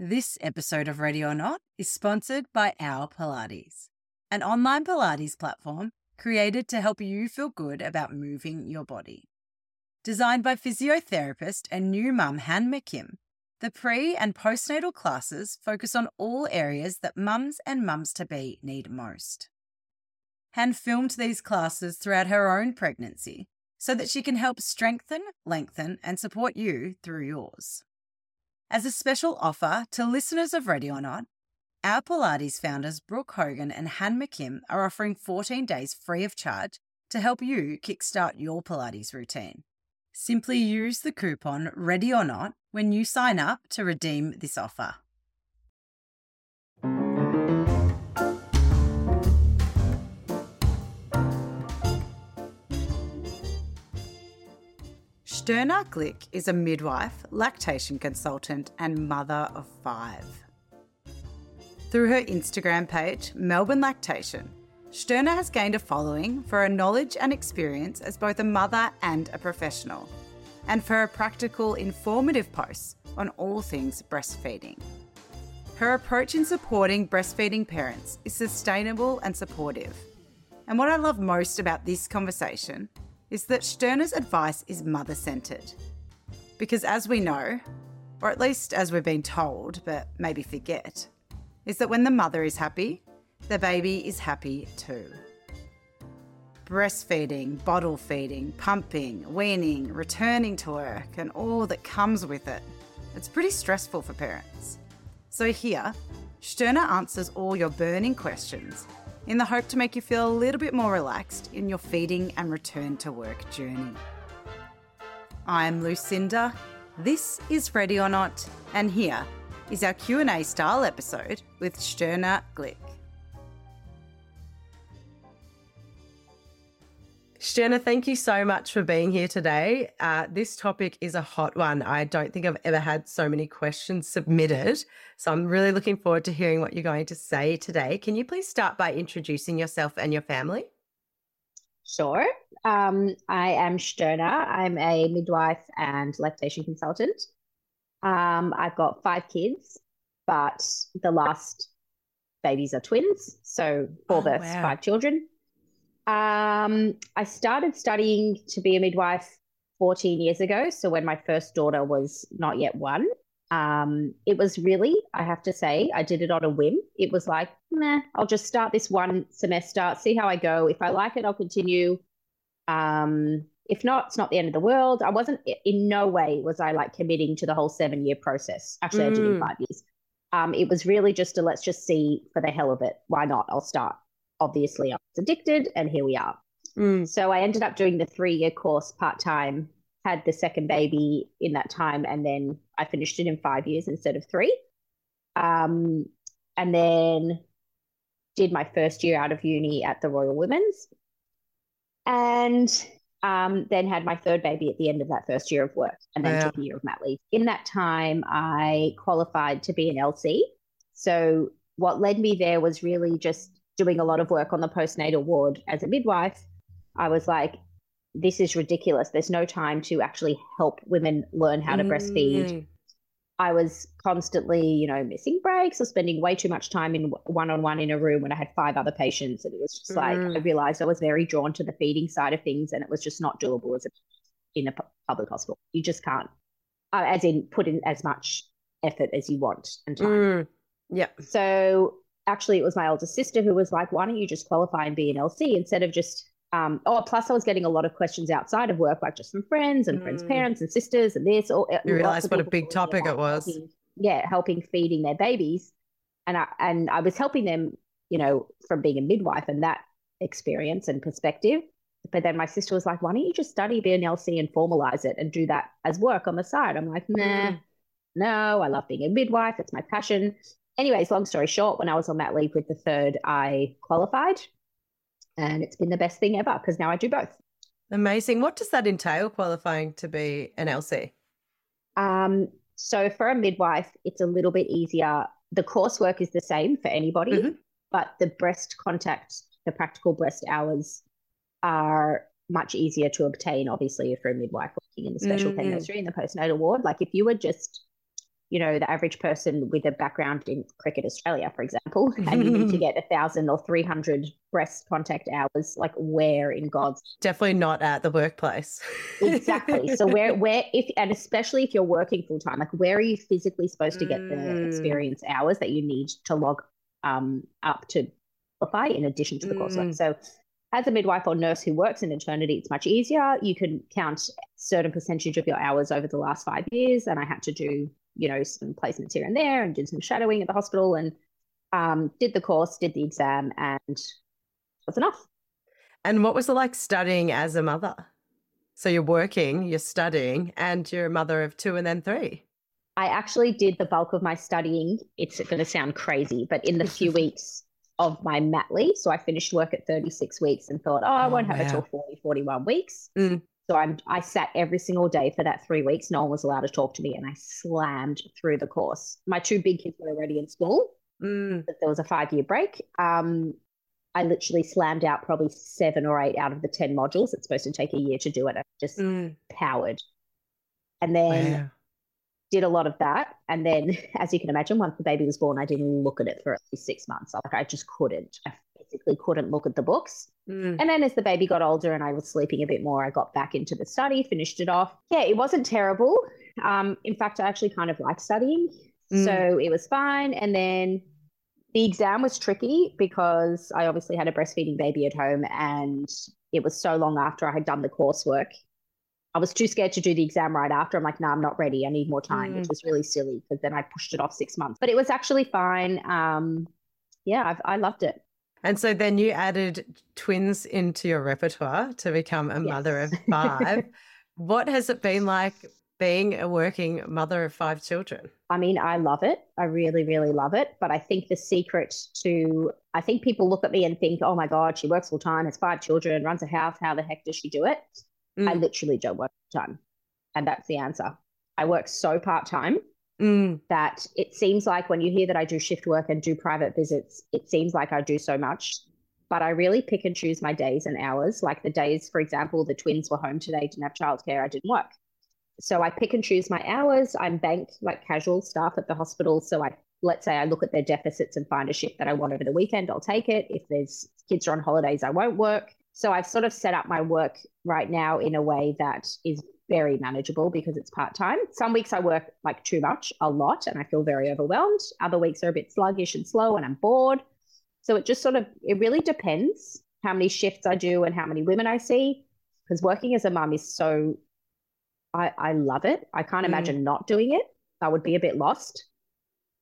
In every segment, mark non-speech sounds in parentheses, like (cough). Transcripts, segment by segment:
This episode of Ready or Not is sponsored by Our Pilates, an online Pilates platform created to help you feel good about moving your body. Designed by physiotherapist and new mum Han McKim, the pre and postnatal classes focus on all areas that mums and mums to be need most. Han filmed these classes throughout her own pregnancy so that she can help strengthen, lengthen, and support you through yours. As a special offer to listeners of Ready or Not, our Pilates founders Brooke Hogan and Han McKim are offering 14 days free of charge to help you kickstart your Pilates routine. Simply use the coupon Ready or Not when you sign up to redeem this offer. Shterna Glick is a midwife, lactation consultant, and mother of five. Through her Instagram page, Melbourne Lactation, Shterna has gained a following for her knowledge and experience as both a mother and a professional, and for her practical, informative posts on all things breastfeeding. Her approach in supporting breastfeeding parents is sustainable and supportive. And what I love most about this conversation is that Shterna's advice is mother centered. Because as we know, or at least as we've been told, but maybe forget, is that when the mother is happy, the baby is happy too. Breastfeeding, bottle feeding, pumping, weaning, returning to work, and all that comes with it. It's pretty stressful for parents. So, here, Shterna answers all your burning questions in the hope to make you feel a little bit more relaxed in your feeding and return to work journey. I'm Lucinda. This is Ready or Not, and here is our Q&A style episode with Shterna Glick. Shterna, thank you so much for being here today. Uh, this topic is a hot one. I don't think I've ever had so many questions submitted. So I'm really looking forward to hearing what you're going to say today. Can you please start by introducing yourself and your family? Sure. Um, I am Shterna. I'm a midwife and lactation consultant. Um, I've got five kids, but the last babies are twins. So four oh, births, wow. five children. Um, I started studying to be a midwife 14 years ago. So when my first daughter was not yet one, um, it was really, I have to say, I did it on a whim. It was like, nah, I'll just start this one semester, see how I go. If I like it, I'll continue. Um, if not, it's not the end of the world. I wasn't in no way was I like committing to the whole seven year process. Actually, mm. I did in five years. Um, it was really just a let's just see for the hell of it. Why not? I'll start obviously I was addicted, and here we are. Mm. So I ended up doing the three year course part time, had the second baby in that time, and then I finished it in five years instead of three. Um, and then did my first year out of uni at the Royal Women's. And um, then had my third baby at the end of that first year of work and then took a year of mat leave. In that time, I qualified to be an LC. So, what led me there was really just doing a lot of work on the postnatal ward as a midwife, I was like, this is ridiculous. There's no time to actually help women learn how to mm. breastfeed. I was constantly, you know, missing breaks or spending way too much time in one on one in a room when I had five other patients. And it was just mm. like, I realized I was very drawn to the feeding side of things and it was just not doable as a, in a public hospital. You just can't, uh, as in, put in as much effort as you want and time. Mm. Yeah. So actually it was my older sister who was like, why don't you just qualify and be an LC instead of just um, oh, plus I was getting a lot of questions outside of work, like just from friends and mm. friends' parents and sisters and this. Or, you realize what a big topic it was. Helping, yeah, helping feeding their babies, and I and I was helping them, you know, from being a midwife and that experience and perspective. But then my sister was like, "Why don't you just study, be an LC, and formalize it, and do that as work on the side?" I'm like, "Nah, mm. no, I love being a midwife. It's my passion." Anyways, long story short, when I was on that leave with the third, I qualified and it's been the best thing ever because now I do both. Amazing. What does that entail qualifying to be an LC? Um, so for a midwife, it's a little bit easier. The coursework is the same for anybody, mm-hmm. but the breast contact, the practical breast hours are much easier to obtain, obviously, if you're a midwife working in the special mm-hmm. nursery in the postnatal ward. Like if you were just you know, the average person with a background in Cricket Australia, for example, (laughs) and you need to get a thousand or 300 breast contact hours, like where in God's? Definitely not at the workplace. exactly. So (laughs) where, where, if, and especially if you're working full time, like where are you physically supposed to get the Mm. experience hours that you need to log um, up to qualify in addition to the coursework? Mm. So as a midwife or nurse who works in maternity, it's much easier. You can count certain percentage of your hours over the last five years. And I had to do, you know, some placements here and there and did some shadowing at the hospital and um, did the course, did the exam, and was enough. And what was it like studying as a mother? So you're working, you're studying, and you're a mother of two and then three. I actually did the bulk of my studying. It's going to sound crazy, but in the few (laughs) weeks of my mat leave. So I finished work at 36 weeks and thought, oh, I Oh, won't have it till 40, 41 weeks. Mm. So I'm, I sat every single day for that three weeks. No one was allowed to talk to me and I slammed through the course. My two big kids were already in school, Mm. but there was a five year break. Um, I literally slammed out probably seven or eight out of the 10 modules. It's supposed to take a year to do it. I just Mm. powered. And then Wow. did a lot of that. And then, (laughs) as you can imagine, once the baby was born, I didn't look at it for at least six months. Like I just couldn't. I physically couldn't look at the books. Mm. And then as the baby got older and I was sleeping a bit more, I got back into the study, finished it off. Yeah, it wasn't terrible. Um, in fact, I actually kind of liked studying. Mm. So it was fine. And then the exam was tricky because I obviously had a breastfeeding baby at home and it was so long after I had done the coursework. I was too scared to do the exam right after. I'm like, no, I'm not ready. I need more time, which Mm. was really silly because then I pushed it off six months. But it was actually fine. Um, yeah, I've, I loved it. And so then you added twins into your repertoire to become a mother of five. (laughs) what has it been like being a working mother of five children? I mean, I love it. I really, really love it. But I think the secret to, I think people look at me and think, oh my God, she works full time, has five children, runs a house. How the heck does she do it? I Mm. literally don't work full time. And that's the answer. I work so part time Mm. that it seems like when you hear that I do shift work and do private visits, it seems like I do so much. But I really pick and choose my days and hours. Like the days, for example, the twins were home today, didn't have childcare, I didn't work. So I pick and choose my hours. I'm banked like casual staff at the hospital. So I let's say I look at their deficits and find a shift that I want over the weekend, I'll take it. If there's kids are on holidays, I won't work. So I've sort of set up my work right now in a way that is very manageable because it's part time. Some weeks I work like too much, a lot, and I feel very overwhelmed. Other weeks are a bit sluggish and slow, and I'm bored. So it just sort of it really depends how many shifts I do and how many women I see. Because working as a mum is so, I I love it. I can't Mm. imagine not doing it. I would be a bit lost.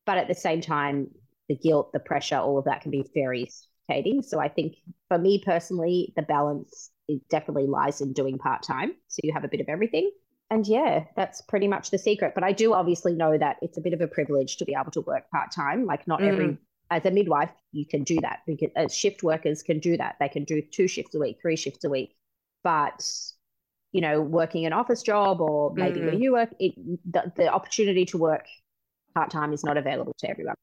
But at the same time, the guilt, the pressure, all of that can be very suffocating. So I think for me personally, the balance it definitely lies in doing part time. So you have a bit of everything. And yeah, that's pretty much the secret. But I do obviously know that it's a bit of a privilege to be able to work part time. Like not every as a midwife, you can do that. Because as shift workers can do that. They can do two shifts a week, three shifts a week. But you know, working an office job or maybe where Mm. you work, it the, the opportunity to work part time is not available to everyone.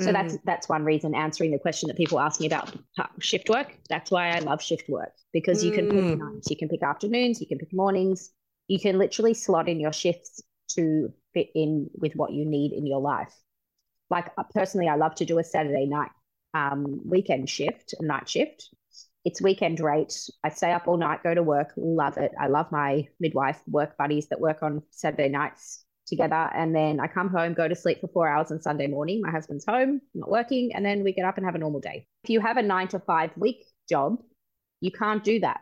So that's that's one reason answering the question that people ask me about shift work. That's why I love shift work because you can pick Mm. nights, you can pick afternoons, you can pick mornings. You can literally slot in your shifts to fit in with what you need in your life. Like uh, personally, I love to do a Saturday night um, weekend shift, night shift. It's weekend rate. I stay up all night, go to work, love it. I love my midwife work buddies that work on Saturday nights together. And then I come home, go to sleep for four hours on Sunday morning. My husband's home, not working. And then we get up and have a normal day. If you have a nine to five week job, you can't do that.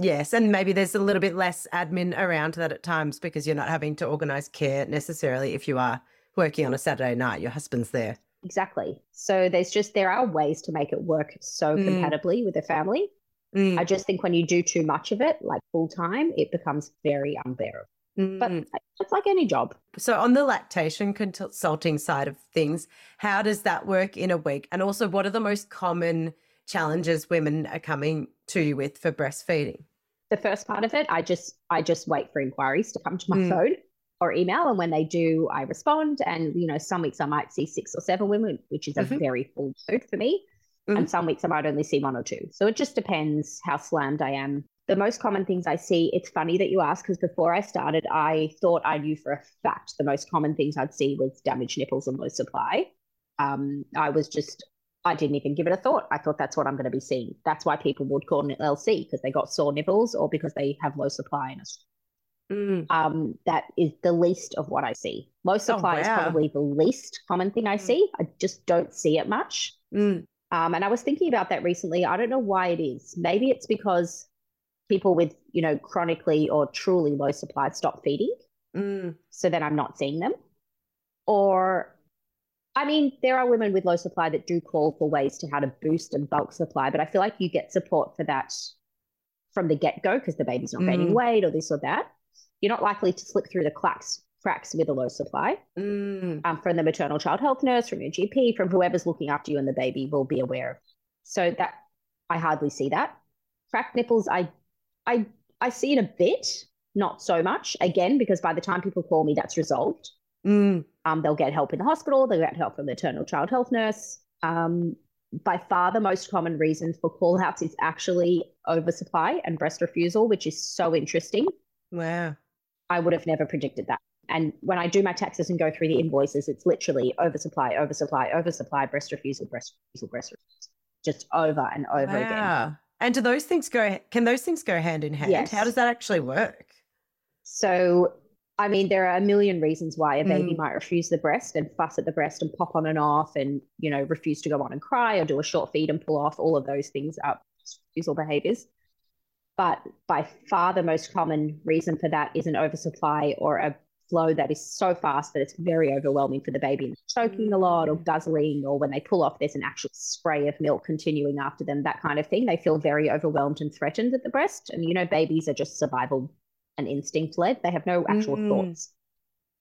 Yes, and maybe there's a little bit less admin around that at times because you're not having to organize care necessarily if you are working on a Saturday night. Your husband's there. Exactly. So there's just, there are ways to make it work so Mm. compatibly with a family. Mm, I just think when you do too much of it, like full time, it becomes very unbearable. But mm. it's like any job. So, on the lactation consulting side of things, how does that work in a week? And also, what are the most common challenges women are coming to you with for breastfeeding? the first part of it, I just I just wait for inquiries to come to my Mm. phone or email, and when they do, I respond. And you know, some weeks I might see six or seven women, which is a Mhm. very full load for me. And some weeks I might only see one or two. So it just depends how slammed I am the most common things I see, it's funny that you ask because before I started, I thought I knew for a fact the most common things I'd see was damaged nipples and low supply. Um, I was just, I didn't even give it a thought. I thought that's what I'm going to be seeing. That's why people would call it LC because they got sore nipples or because they have low supply in us. Mm. Um, that is the least of what I see. Low Oh, supply is probably the least common thing I Mm. see. I just don't see it much. Mm. Um, and I was thinking about that recently. I don't know why it is. Maybe it's because people with, you know, chronically or truly low supply stop feeding. Mm. So then I'm not seeing them. Or, I mean, there are women with low supply that do call for ways to how to boost and bulk supply, but I feel like you get support for that from the get go because the baby's not gaining Mm. weight or this or that. You're not likely to slip through the cracks cracks with a low supply Mm. um, from the maternal child health nurse, from your GP, from whoever's looking after you and the baby will be aware of. So that I hardly see that. Cracked nipples, I, I, I see it a bit, not so much. Again, because by the time people call me, that's resolved. Mm. Um, they'll get help in the hospital. They'll get help from the maternal child health nurse. Um, by far, the most common reason for call outs is actually oversupply and breast refusal, which is so interesting. Wow. I would have never predicted that. And when I do my taxes and go through the invoices, it's literally oversupply, oversupply, oversupply, breast refusal, breast refusal, breast refusal, just over and over again. And do those things go? Can those things go hand in hand? Yes. How does that actually work? So, I mean, there are a million reasons why a baby Mm. might refuse the breast and fuss at the breast and pop on and off and, you know, refuse to go on and cry or do a short feed and pull off. All of those things are refusal behaviors. But by far the most common reason for that is an oversupply or a flow that is so fast that it's very overwhelming for the baby and choking a lot or Mm. guzzling or when they pull off there's an actual spray of milk continuing after them that kind of thing they feel very overwhelmed and threatened at the breast and you know babies are just survival and instinct led they have no actual Mm. thoughts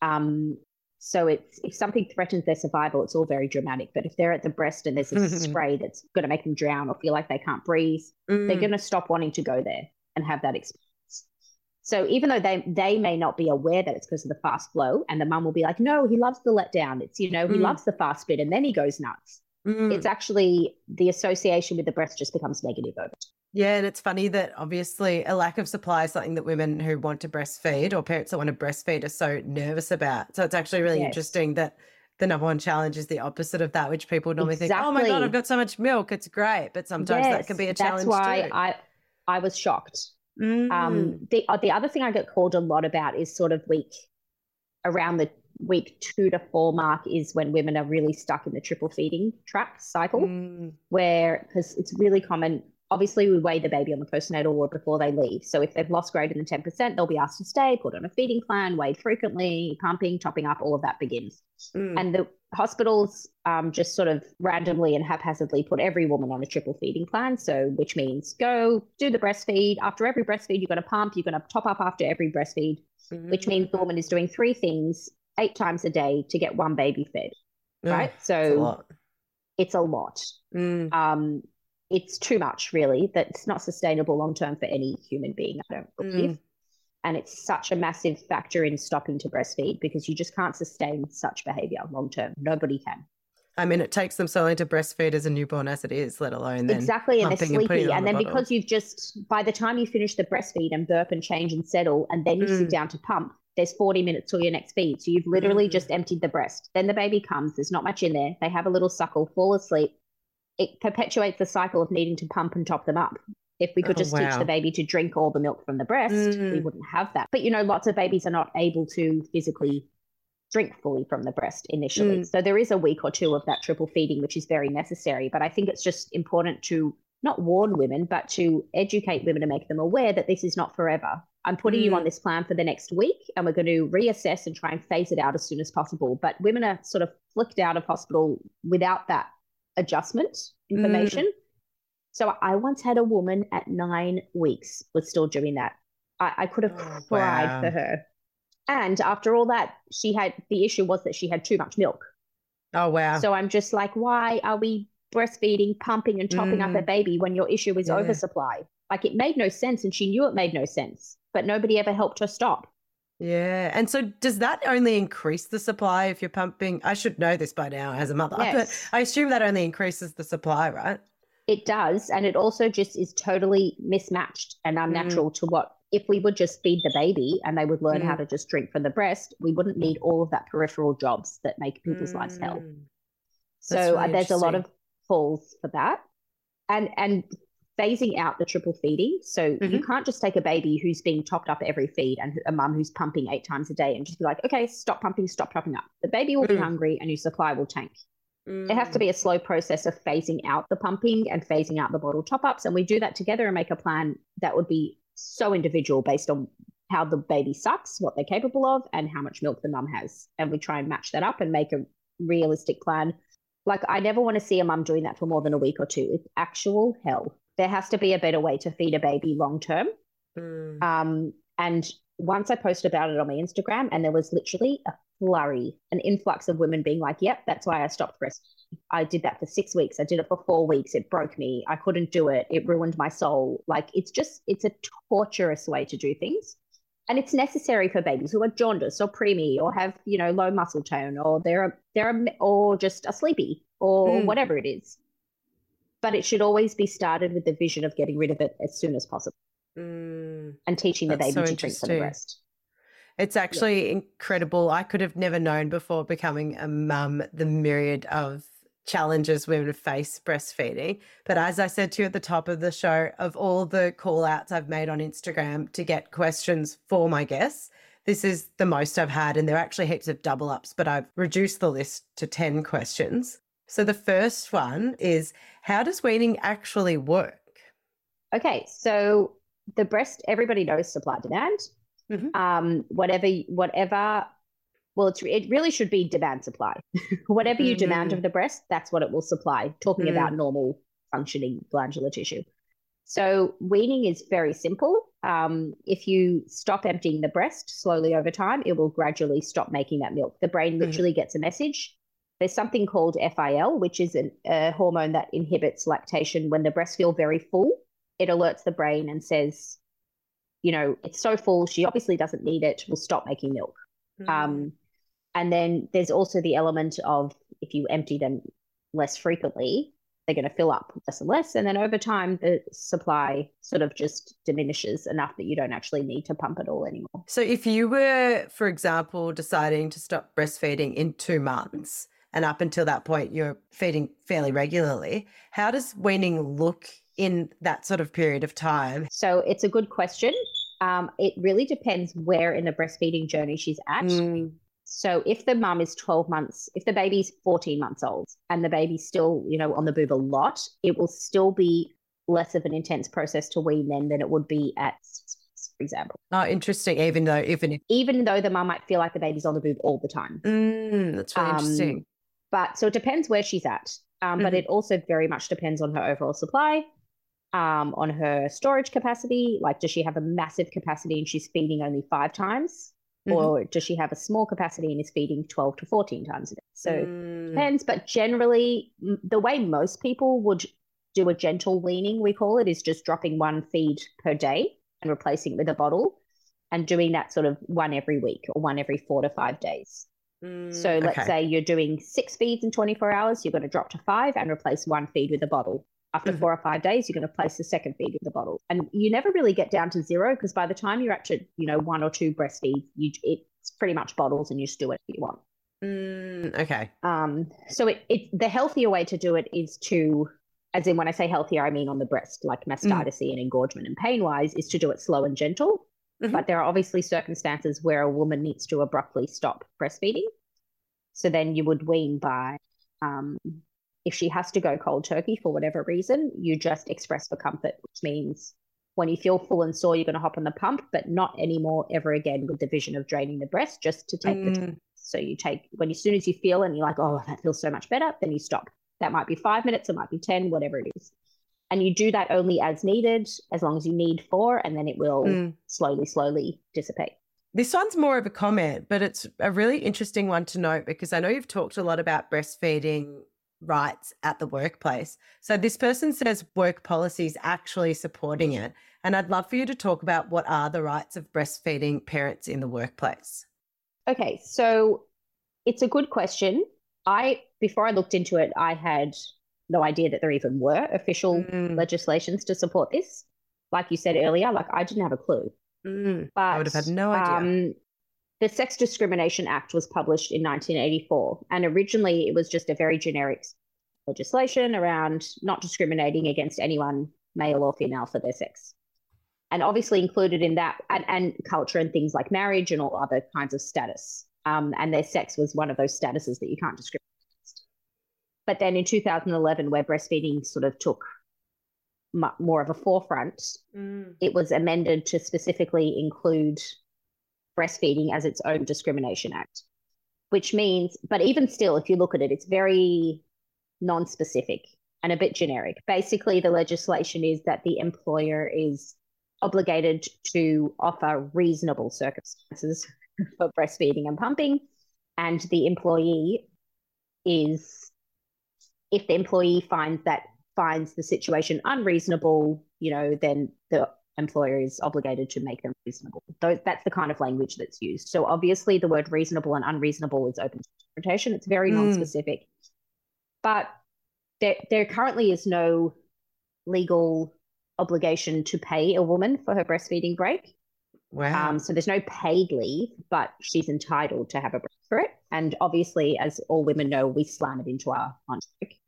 um so it's if something threatens their survival it's all very dramatic but if they're at the breast and there's a (laughs) spray that's going to make them drown or feel like they can't breathe they're Mm. going to stop wanting to go there and have that experience. So even though they they may not be aware that it's because of the fast flow, and the mum will be like, "No, he loves the letdown. It's you know he Mm. loves the fast bit, and then he goes nuts." Mm. It's actually the association with the breast just becomes negative over. Yeah, and it's funny that obviously a lack of supply is something that women who want to breastfeed or parents that want to breastfeed are so nervous about. So it's actually really Yes. interesting that the number one challenge is the opposite of that, which people normally think, oh my God, I've got so much milk. It's great. But sometimes that can be a Yes, challenge That's why too. I I was shocked. Mm. Um, the uh, the other thing I get called a lot about is sort of week around the week two to four mark is when women are really stuck in the triple feeding trap cycle. Mm. where because it's really common. Obviously, we weigh the baby on the postnatal ward before they leave. So if they've lost greater than ten percent, they'll be asked to stay, put on a feeding plan, weighed frequently, pumping, topping up, all of that begins. Mm. And the hospitals um, just sort of randomly and haphazardly put every woman on a triple feeding plan. So which means go do the breastfeed. After every breastfeed, you're going to pump. You're going to top up after every breastfeed, which means the woman is doing three things eight times a day to get one baby fed. Mm. Right. It's a So lot. it's a lot Mm. um, it's too much, really. That's not sustainable long term for any human being, I don't believe. And it's such a massive factor in stopping to breastfeed because you just can't sustain such behavior long term. Nobody can. I mean, it takes them so long to breastfeed as a newborn as it is, let alone then exactly. And they're and sleepy. And, the then because you've just, by the time you finish the breastfeed and burp and change and settle, and then you sit Mm. down to pump, there's 40 minutes till your next feed. So you've literally Mm. just emptied the breast. Then the baby comes, there's not much in there. They have a little suckle, fall asleep. It perpetuates the cycle of needing to pump and top them up. If we could Oh, just teach the baby to drink all the milk from the breast, we Mm. wouldn't have that. But you know, lots of babies are not able to physically drink fully from the breast initially. Mm. So there is a week or two of that triple feeding, which is very necessary. But I think it's just important to not warn women, but to educate women and make them aware that this is not forever. I'm putting you Mm. on this plan for the next week, and we're going to reassess and try and phase it out as soon as possible. But women are sort of flicked out of hospital without that adjustment information. So I once had a woman at nine weeks was still doing that. I, I could have Oh, cried wow. for her. And after all that, she had the issue was that she had too much milk. Oh, wow. So I'm just like, why are we breastfeeding, pumping, and topping up a Mm. baby when your issue is Yeah. oversupply? Like it made no sense, and she knew it made no sense, but nobody ever helped her stop. Yeah. And so does that only increase the supply if you're pumping? I should know this by now as a mother, (laughs) Yes. but I assume that only increases the supply, right? It does. And it also just is totally mismatched and unnatural mm. to what, if we would just feed the baby and they would learn mm. how to just drink from the breast, we wouldn't need all of that peripheral jobs that make people's mm. lives hell. So really uh, there's a lot of calls for that. And, and phasing out the triple feeding. So mm-hmm. you can't just take a baby who's being topped up every feed and a mum who's pumping eight times a day and just be like, okay, stop pumping, stop topping up. The baby will mm. be hungry and your supply will tank. Mm. It has to be a slow process of phasing out the pumping and phasing out the bottle top ups. And we do that together and make a plan that would be so individual based on how the baby sucks, what they're capable of, and how much milk the mum has. And we try and match that up and make a realistic plan. Like, I never want to see a mum doing that for more than a week or two. It's actual hell there has to be a better way to feed a baby long term. Mm. Um, and once I posted about it on my Instagram, and there was literally a flurry, an influx of women being like, "Yep, that's why I stopped breastfeeding. I did that for six weeks. I did it for four weeks. It broke me. I couldn't do it. It ruined my soul. Like it's just, it's a torturous way to do things." And it's necessary for babies who are jaundiced or preemie or have, you know, low muscle tone or they're they're or just a sleepy or mm. whatever it is but it should always be started with the vision of getting rid of it as soon as possible mm, and teaching the baby so to drink from the breast. It's actually yeah. incredible. I could have never known before becoming a mum the myriad of challenges women face breastfeeding. But as I said to you at the top of the show, of all the call outs I've made on Instagram to get questions for my guests, this is the most I've had. And there are actually heaps of double ups, but I've reduced the list to 10 questions. So the first one is how does weaning actually work? Okay, so the breast, everybody knows supply demand. Mm-hmm. Um, whatever, whatever. Well, it's it really should be demand supply. (laughs) whatever you mm-hmm. demand of the breast, that's what it will supply. Talking mm-hmm. about normal functioning glandular tissue. So weaning is very simple. Um, if you stop emptying the breast slowly over time, it will gradually stop making that milk. The brain mm-hmm. literally gets a message there's something called FIL, which is an, a hormone that inhibits lactation when the breasts feel very full. It alerts the brain and says, you know, it's so full, she obviously doesn't need it, we'll stop making milk. Mm. Um, and then there's also the element of if you empty them less frequently, they're going to fill up less and less. And then over time, the supply sort of just diminishes enough that you don't actually need to pump it all anymore. So, if you were, for example, deciding to stop breastfeeding in two months, and up until that point you're feeding fairly regularly. How does weaning look in that sort of period of time? So it's a good question. Um, it really depends where in the breastfeeding journey she's at. Mm. So if the mum is 12 months, if the baby's 14 months old and the baby's still, you know, on the boob a lot, it will still be less of an intense process to wean then than it would be at for example. Oh, interesting. Even though, even if, even though the mum might feel like the baby's on the boob all the time. Mm, that's really um, interesting. But so it depends where she's at. Um, mm-hmm. But it also very much depends on her overall supply, um, on her storage capacity. Like, does she have a massive capacity and she's feeding only five times? Mm-hmm. Or does she have a small capacity and is feeding 12 to 14 times a day? So mm. depends. But generally, the way most people would do a gentle weaning, we call it, is just dropping one feed per day and replacing it with a bottle and doing that sort of one every week or one every four to five days. Mm, so let's okay. say you're doing six feeds in 24 hours, you're going to drop to five and replace one feed with a bottle. After mm-hmm. four or five days, you're going to place the second feed with the bottle. And you never really get down to zero because by the time you're at, you know, one or two breastfeeds, you, it's pretty much bottles and you just do it if you want. Mm, okay. Um, so it, it, the healthier way to do it is to, as in when I say healthier, I mean on the breast, like mastitis mm. and engorgement and pain wise, is to do it slow and gentle. Mm-hmm. But there are obviously circumstances where a woman needs to abruptly stop breastfeeding. So then you would wean by, um, if she has to go cold turkey for whatever reason, you just express for comfort, which means when you feel full and sore, you're going to hop on the pump, but not anymore ever again with the vision of draining the breast, just to take mm. the. So you take when you as soon as you feel and you're like, oh, that feels so much better, then you stop. That might be five minutes, it might be 10, whatever it is and you do that only as needed as long as you need for and then it will mm. slowly slowly dissipate. This one's more of a comment but it's a really interesting one to note because i know you've talked a lot about breastfeeding rights at the workplace. So this person says work policies actually supporting it. And i'd love for you to talk about what are the rights of breastfeeding parents in the workplace? Okay so it's a good question. I before i looked into it i had no idea that there even were official Mm, legislations to support this. Like you said earlier, like I didn't have a clue. mm. But I would have had no idea. Um, the Sex Discrimination Act was published in 1984, and originally it was just a very generic legislation around not discriminating against anyone, male or female, for their sex. And obviously included in that, and, and culture and things like marriage and all other kinds of status. Um, and their sex was one of those statuses that you can't discriminate. But then in 2011, where breastfeeding sort of took more of a forefront, Mm. it was amended to specifically include breastfeeding as its own discrimination act, which means, but even still, if you look at it, it's very non specific and a bit generic. Basically, the legislation is that the employer is obligated to offer reasonable circumstances (laughs) for breastfeeding and pumping, and the employee is, if the employee finds that finds the situation unreasonable, you know, then the employer is obligated to make them reasonable. Those, that's the kind of language that's used. So obviously, the word reasonable and unreasonable is open to interpretation. It's very Mm. non-specific, but there there currently is no legal obligation to pay a woman for her breastfeeding break. Wow. Um, so there's no paid leave, but she's entitled to have a break for it. And obviously, as all women know, we slam it into our lunch break.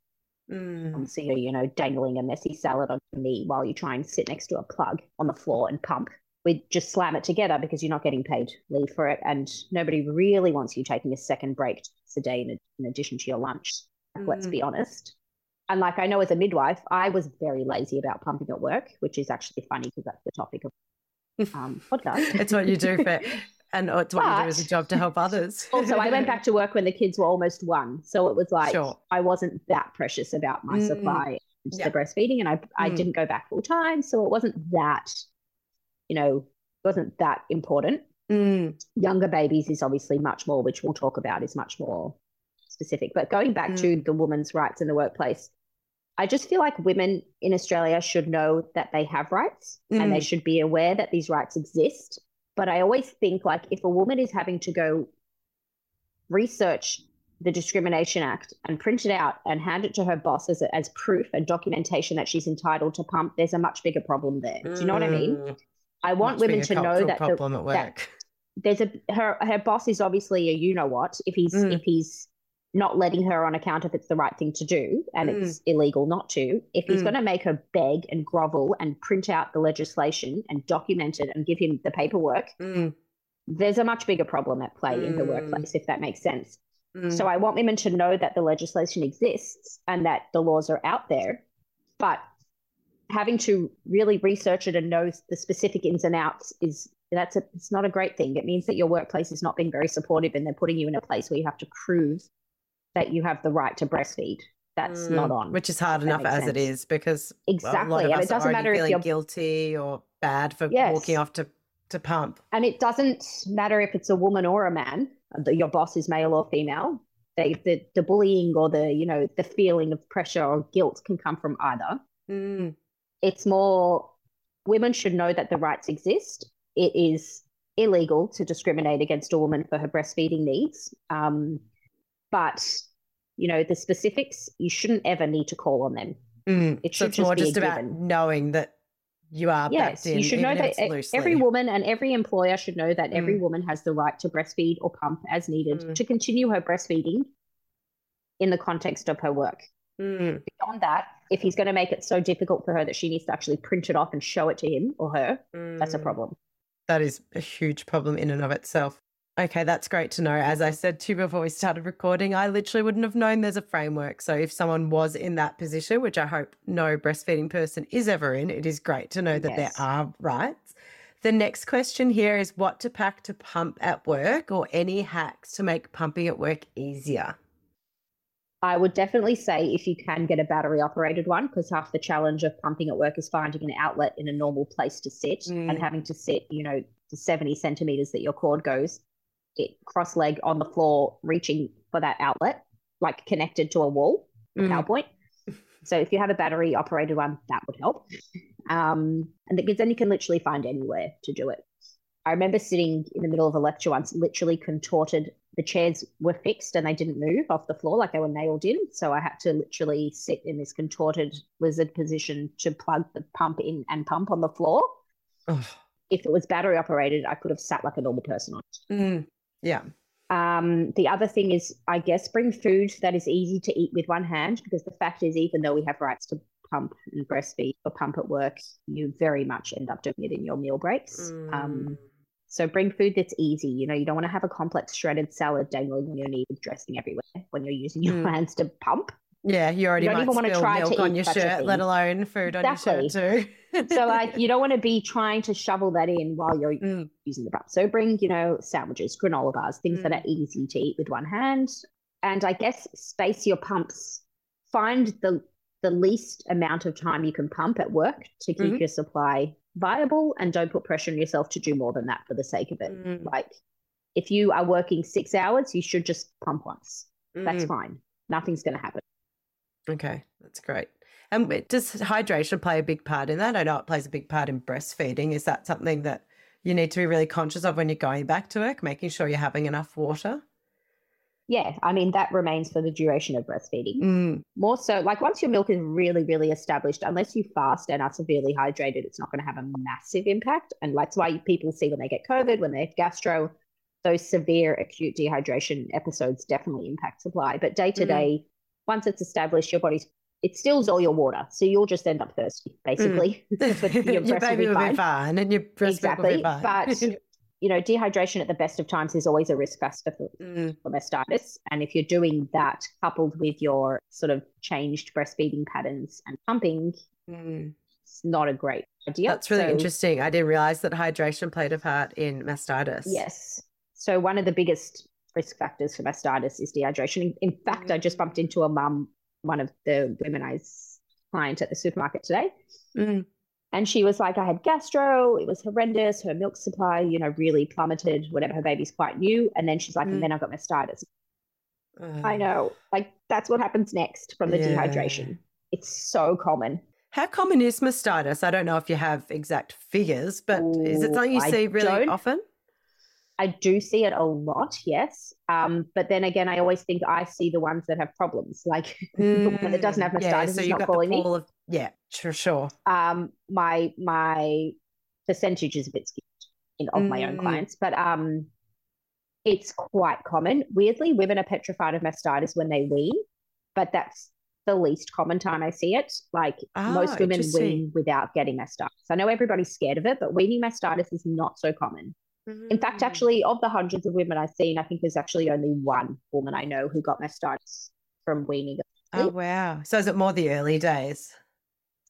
Mm. Um, so you're, you know, dangling a messy salad on your knee while you try and sit next to a plug on the floor and pump. We just slam it together because you're not getting paid leave for it, and nobody really wants you taking a second break a day in, in addition to your lunch. Let's Mm. be honest. And like I know as a midwife, I was very lazy about pumping at work, which is actually funny because that's the topic of um, podcast. (laughs) it's what you do for, and it's what you do as a job to help others. (laughs) also, I went back to work when the kids were almost one, so it was like Sure. I wasn't that precious about my Mm. supply and Yeah. the breastfeeding, and I I Mm. didn't go back full time, so it wasn't that, you know, wasn't that important. Mm. Younger babies is obviously much more, which we'll talk about, is much more specific. But going back to Mm. the woman's rights in the workplace, I just feel like women in Australia should know that they have rights and they Mm. should be aware that these rights exist. But I always think like if a woman is having to go research the Discrimination Act and print it out and hand it to her boss as, as proof and documentation that she's entitled to pump, there's a much bigger problem there. Do you know what I mean? Mm. I want Much women to know that the, that there's a her her boss is obviously a you know what if he's Mm. if he's not letting her on account if it's the right thing to do and Mm. it's illegal not to if he's Mm. going to make her beg and grovel and print out the legislation and document it and give him the paperwork Mm. there's a much bigger problem at play in the Mm. workplace if that makes sense Mm. so i want women to know that the legislation exists and that the laws are out there but having to really research it and know the specific ins and outs is that's a, it's not a great thing. It means that your workplace is not being very supportive and they're putting you in a place where you have to prove that you have the right to breastfeed. That's Mm. not on. Which is hard enough as it sense. is because well, exactly. of and it doesn't matter if you're guilty or bad for Yes. walking off to, to pump. and it doesn't matter if it's a woman or a man, the, your boss is male or female. They, the, the bullying or the, you know, the feeling of pressure or guilt can come from either. Mm. it's more women should know that the rights exist. It is illegal to discriminate against a woman for her breastfeeding needs. Um, but you know the specifics, you shouldn't ever need to call on them. Mm. It so should it's more just be a just about given. knowing that you are Yes, in. you should know that if it's loosely. every woman and every employer should know that every Mm. woman has the right to breastfeed or pump as needed Mm. to continue her breastfeeding in the context of her work. Mm. Beyond that, if he's going to make it so difficult for her that she needs to actually print it off and show it to him or her, that's a Mm. problem. That is a huge problem in and of itself. Okay, that's great to know. As I said to you before we started recording, I literally wouldn't have known there's a framework. So if someone was in that position, which I hope no breastfeeding person is ever in, it is great to know that Yes. there are rights. The next question here is what to pack to pump at work or any hacks to make pumping at work easier. I would definitely say if you can get a battery operated one, because half the challenge of pumping at work is finding an outlet in a normal place to sit Mm. and having to sit, you know, the 70 centimeters that your cord goes, it cross leg on the floor, reaching for that outlet, like connected to a wall, a Mm. PowerPoint. So if you have a battery operated one, that would help. Um, and because then you can literally find anywhere to do it. I remember sitting in the middle of a lecture once, literally contorted the chairs were fixed and they didn't move off the floor like they were nailed in. So I had to literally sit in this contorted lizard position to plug the pump in and pump on the floor. Oh. If it was battery operated, I could have sat like a normal person on it. Mm. Yeah. Um, the other thing is, I guess, bring food that is easy to eat with one hand because the fact is, even though we have rights to pump and breastfeed or pump at work, you very much end up doing it in your meal breaks. Mm. Um, so bring food that's easy. You know, you don't want to have a complex shredded salad dangling on your knee with dressing everywhere when you're using your Mm. hands to pump. Yeah, you already don't might even wanna spill try to milk on your shirt, let alone food on your shirt too. So like you don't want to be (laughs) trying to shovel that in while you're Mm. using the pump. So bring, you know, sandwiches, granola bars, things that Mm. are easy to eat with one hand. And I guess space your pumps. Find the the least amount of time you can pump at work to keep Mhm. your supply viable and don't put pressure on yourself to do more than that for the sake of it. Mm. Like if you are working six hours, you should just pump once. That's Mm. fine. Nothing's gonna happen. Okay, that's great. And does hydration play a big part in that? I know it plays a big part in breastfeeding. Is that something that you need to be really conscious of when you're going back to work, making sure you're having enough water? Yeah, I mean that remains for the duration of breastfeeding. Mm. more so like once your milk is really really established unless you fast and are severely hydrated it's not going to have a massive impact and that's why people see when they get covid when they have gastro those severe acute dehydration episodes definitely impact supply but day to Mm. day once it's established your body's it stills all your water so you'll just end up thirsty basically (laughs) (laughs) But your your breast will be will fine. be fine and then your breast exactly be fine. but (laughs) you know dehydration at the best of times is always a risk factor for, Mm, for mastitis. And if you're doing that coupled with your sort of changed breastfeeding patterns and pumping, mm. it's not a great idea. That's really So, interesting. I didn't realize that hydration played a part in mastitis. Yes. So one of the biggest risk factors for mastitis is dehydration. In- fact, I just bumped into a mum, one of the women I client at the supermarket today. Mm. And she was like, I had gastro, it was horrendous. Her milk supply, you know, really plummeted, whatever. Her baby's quite new. And then she's like, Mm. and then I got mastitis. I Uh, know. Like, that's what happens next from the Yeah. dehydration. It's so common. How common is mastitis? I don't know if you have exact figures, but is it something you I see really often? I do see it a lot, yes. Um, but then again, I always think I see the ones that have problems. Like (laughs) the one that doesn't have Mm, mastitis yeah, so is not calling me. of yeah, sure, sure. Um, my my percentage is a bit skewed in of my own Mm. clients, but um, it's quite common. Weirdly, women are petrified of mastitis when they wean, but that's the least common time I see it. Like Ah, most women wean without getting mastitis. I know everybody's scared of it, but weaning mastitis is not so common. In fact, Mm. actually, of the hundreds of women I've seen, I think there's actually only one woman I know who got mastitis from weaning. Oh wow. So is it more the early days?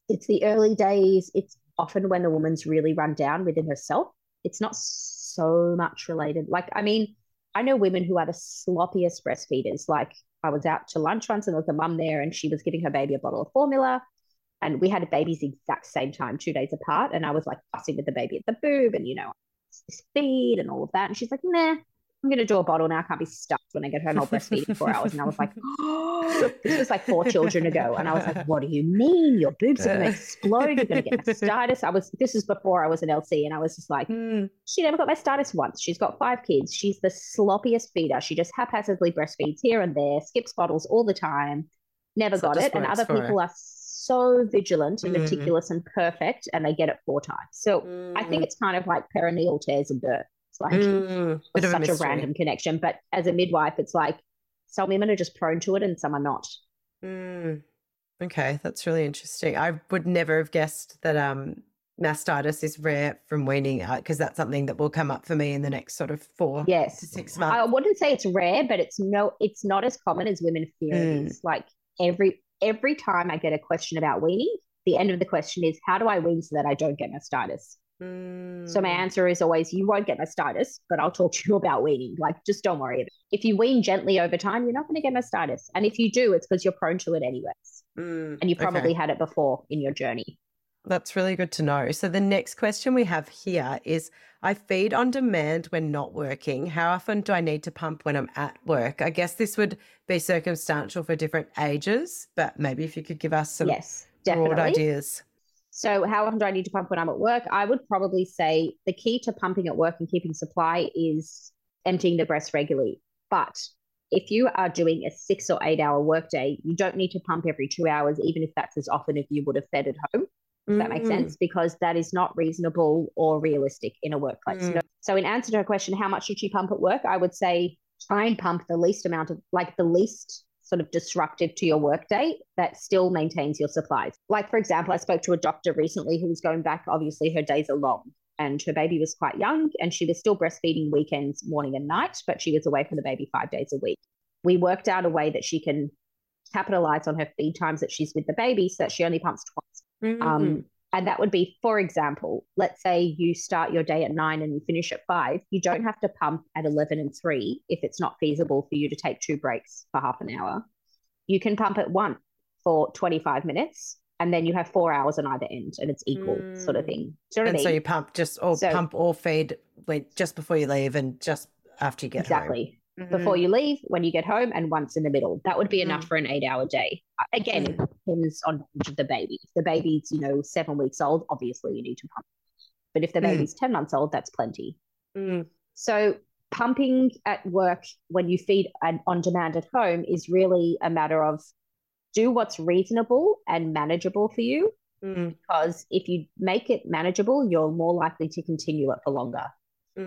It's the early days. It's often when the woman's really run down within herself. It's not so much related. Like, I mean, I know women who are the sloppiest breastfeeders. Like, I was out to lunch once and there was a mum there and she was giving her baby a bottle of formula. And we had babies the exact same time, two days apart. And I was like fussing with the baby at the boob and, you know, this feed and all of that. And she's like, nah, I'm going to do a bottle now. I can't be stuffed when I get home. I'll breastfeed in four (laughs) hours. And I was like, (gasps) this was like four children ago. And I was like, what do you mean? Your boobs are going to explode. You're going to get mastitis. I was, this is before I was an LC. And I was just like, Mm, she never got my mastitis once. She's got five kids. She's the sloppiest feeder. She just haphazardly breastfeeds here and there, skips bottles all the time, never So got it. And other for her. people are so vigilant and Mm. meticulous and perfect, and they get it four times. So I think it's kind of like perineal tears and birth. It's like Mm, a such a mystery. random connection. But as a midwife, it's like some women are just prone to it and some are not. Mm. Okay, that's really interesting. I would never have guessed that um mastitis is rare from weaning because that's something that will come up for me in the next sort of four Yes. to six months. I wouldn't say it's rare, but it's no, it's not as common as women fear it Mm. is. Like every every time I get a question about weaning, the end of the question is, how do I wean so that I don't get mastitis? So my Mm. answer is always, you won't get mastitis, but I'll talk to you about weaning. Like, just don't worry. If you wean gently over time, you're not going to get mastitis. And if you do, it's because you're prone to it anyways, Mm, and you okay. probably had it before in your journey. That's really good to know. So the next question we have here is I feed on demand when not working. How often do I need to pump when I'm at work? I guess this would be circumstantial for different ages, but maybe if you could give us some yes, broad definitely. ideas. So, how often do I need to pump when I'm at work? I would probably say the key to pumping at work and keeping supply is emptying the breast regularly. But if you are doing a six or eight hour workday, you don't need to pump every two hours, even if that's as often as you would have fed at home. Does that make Mm. sense? Because that is not reasonable or realistic in a workplace. Mm. So, in answer to her question, how much should you pump at work? I would say try and pump the least amount of, like the least sort of disruptive to your workday that still maintains your supplies. Like, for example, I spoke to a doctor recently who was going back, obviously, her days are long and her baby was quite young and she was still breastfeeding weekends, morning and night, but she was away from the baby five days a week. We worked out a way that she can capitalize on her feed times that she's with the baby so that she only pumps twice. Mm. Um, and that would be, for example, let's say you start your day at nine and you finish at five. You don't have to pump at 11 and three if it's not feasible for you to take two breaks for half an hour. You can pump at one for 25 minutes and then you have four hours on either end and it's equal sort of Mm. thing. Do you and I so mean? you pump just or So- pump or feed like just before you leave and just after you get exactly. home. Before Mm. you leave, when you get home, and once in the middle. That would be enough Mm. for an eight hour day. Again, it Mm. depends on the age of the baby. If the baby's, you know, seven weeks old, obviously you need to pump. But if the Mm. baby's 10 months old, that's plenty. Mm. So pumping at work when you feed an on demand at home is really a matter of do what's reasonable and manageable for you. Mm. Because if you make it manageable, you're more likely to continue it for longer.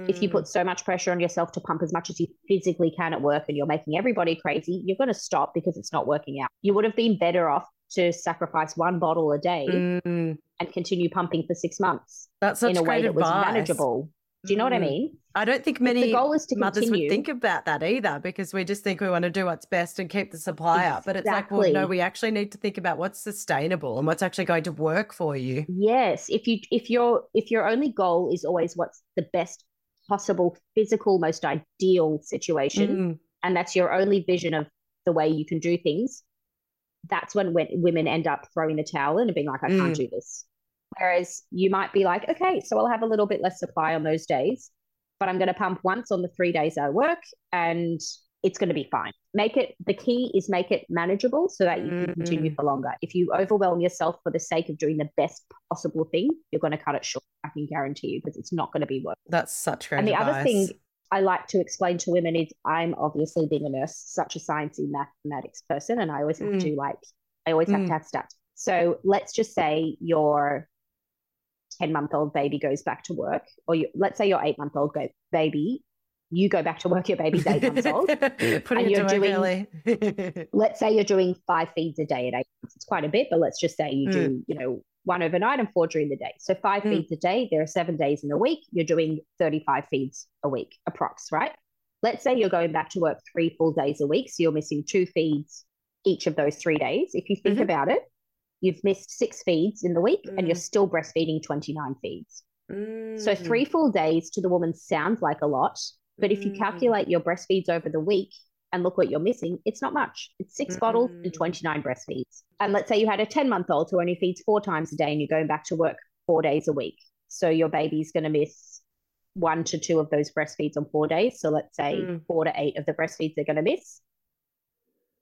If you Mm. put so much pressure on yourself to pump as much as you physically can at work and you're making everybody crazy, you're going to stop because it's not working out. You would have been better off to sacrifice one bottle a day Mm. and continue pumping for six months that's such in a way that was manageable. Do you know what I Mm. mean? I don't think many the goal is to mothers continue. would think about that either because we just think we want to do what's best and keep the supply up. But it's like, well, no, Exactly. we actually need to think about what's sustainable and what's actually going to work for you. Yes, if you if your if your only goal is always what's the best possible physical most ideal situation Mm. and that's your only vision of the way you can do things, that's when, when women end up throwing the towel in and being like, I can't Mm. do this. Whereas you might be like, okay, so I'll have a little bit less supply on those days, but I'm going to pump once on the three days I work and it's going to be fine. Make it, the key is make it manageable so that you can continue for longer. If you overwhelm yourself for the sake of doing the best possible thing, you're going to cut it short. I can guarantee you because it's not going to be worth That's such great and the other thing. I like to explain to women is I'm obviously being a nurse, such a sciencey mathematics person, and I always have Mm. to like I always have Mm. to have stats. So let's just say your 10 month old baby goes back to work, or you, let's say your eight month old baby, you go back to work, your baby's eight months old. Putting and it you're doing-. (laughs) Let's say you're doing five feeds a day at eight months. It's quite a bit, but let's just say you do, you know, one overnight and four during the day. So five Mm. feeds a day. There are seven days in a week. You're doing 35 feeds a week, approx, right? Let's say you're going back to work three full days a week. So you're missing two feeds each of those three days. If you think Mhm. about it, you've missed six feeds in the week and you're Mm. still breastfeeding 29 feeds. So Mm. three full days to the woman sounds like a lot. But if you Mm. calculate your breastfeeds over the week and look what you're missing, it's not much. It's six bottles and Mm. 29 breastfeeds. And let's say you had a 10 month old who only feeds four times a day and you're going back to work four days a week. So your baby's going to miss one to two of those breastfeeds on four days. So let's say Mm. four to eight of the breastfeeds they're going to miss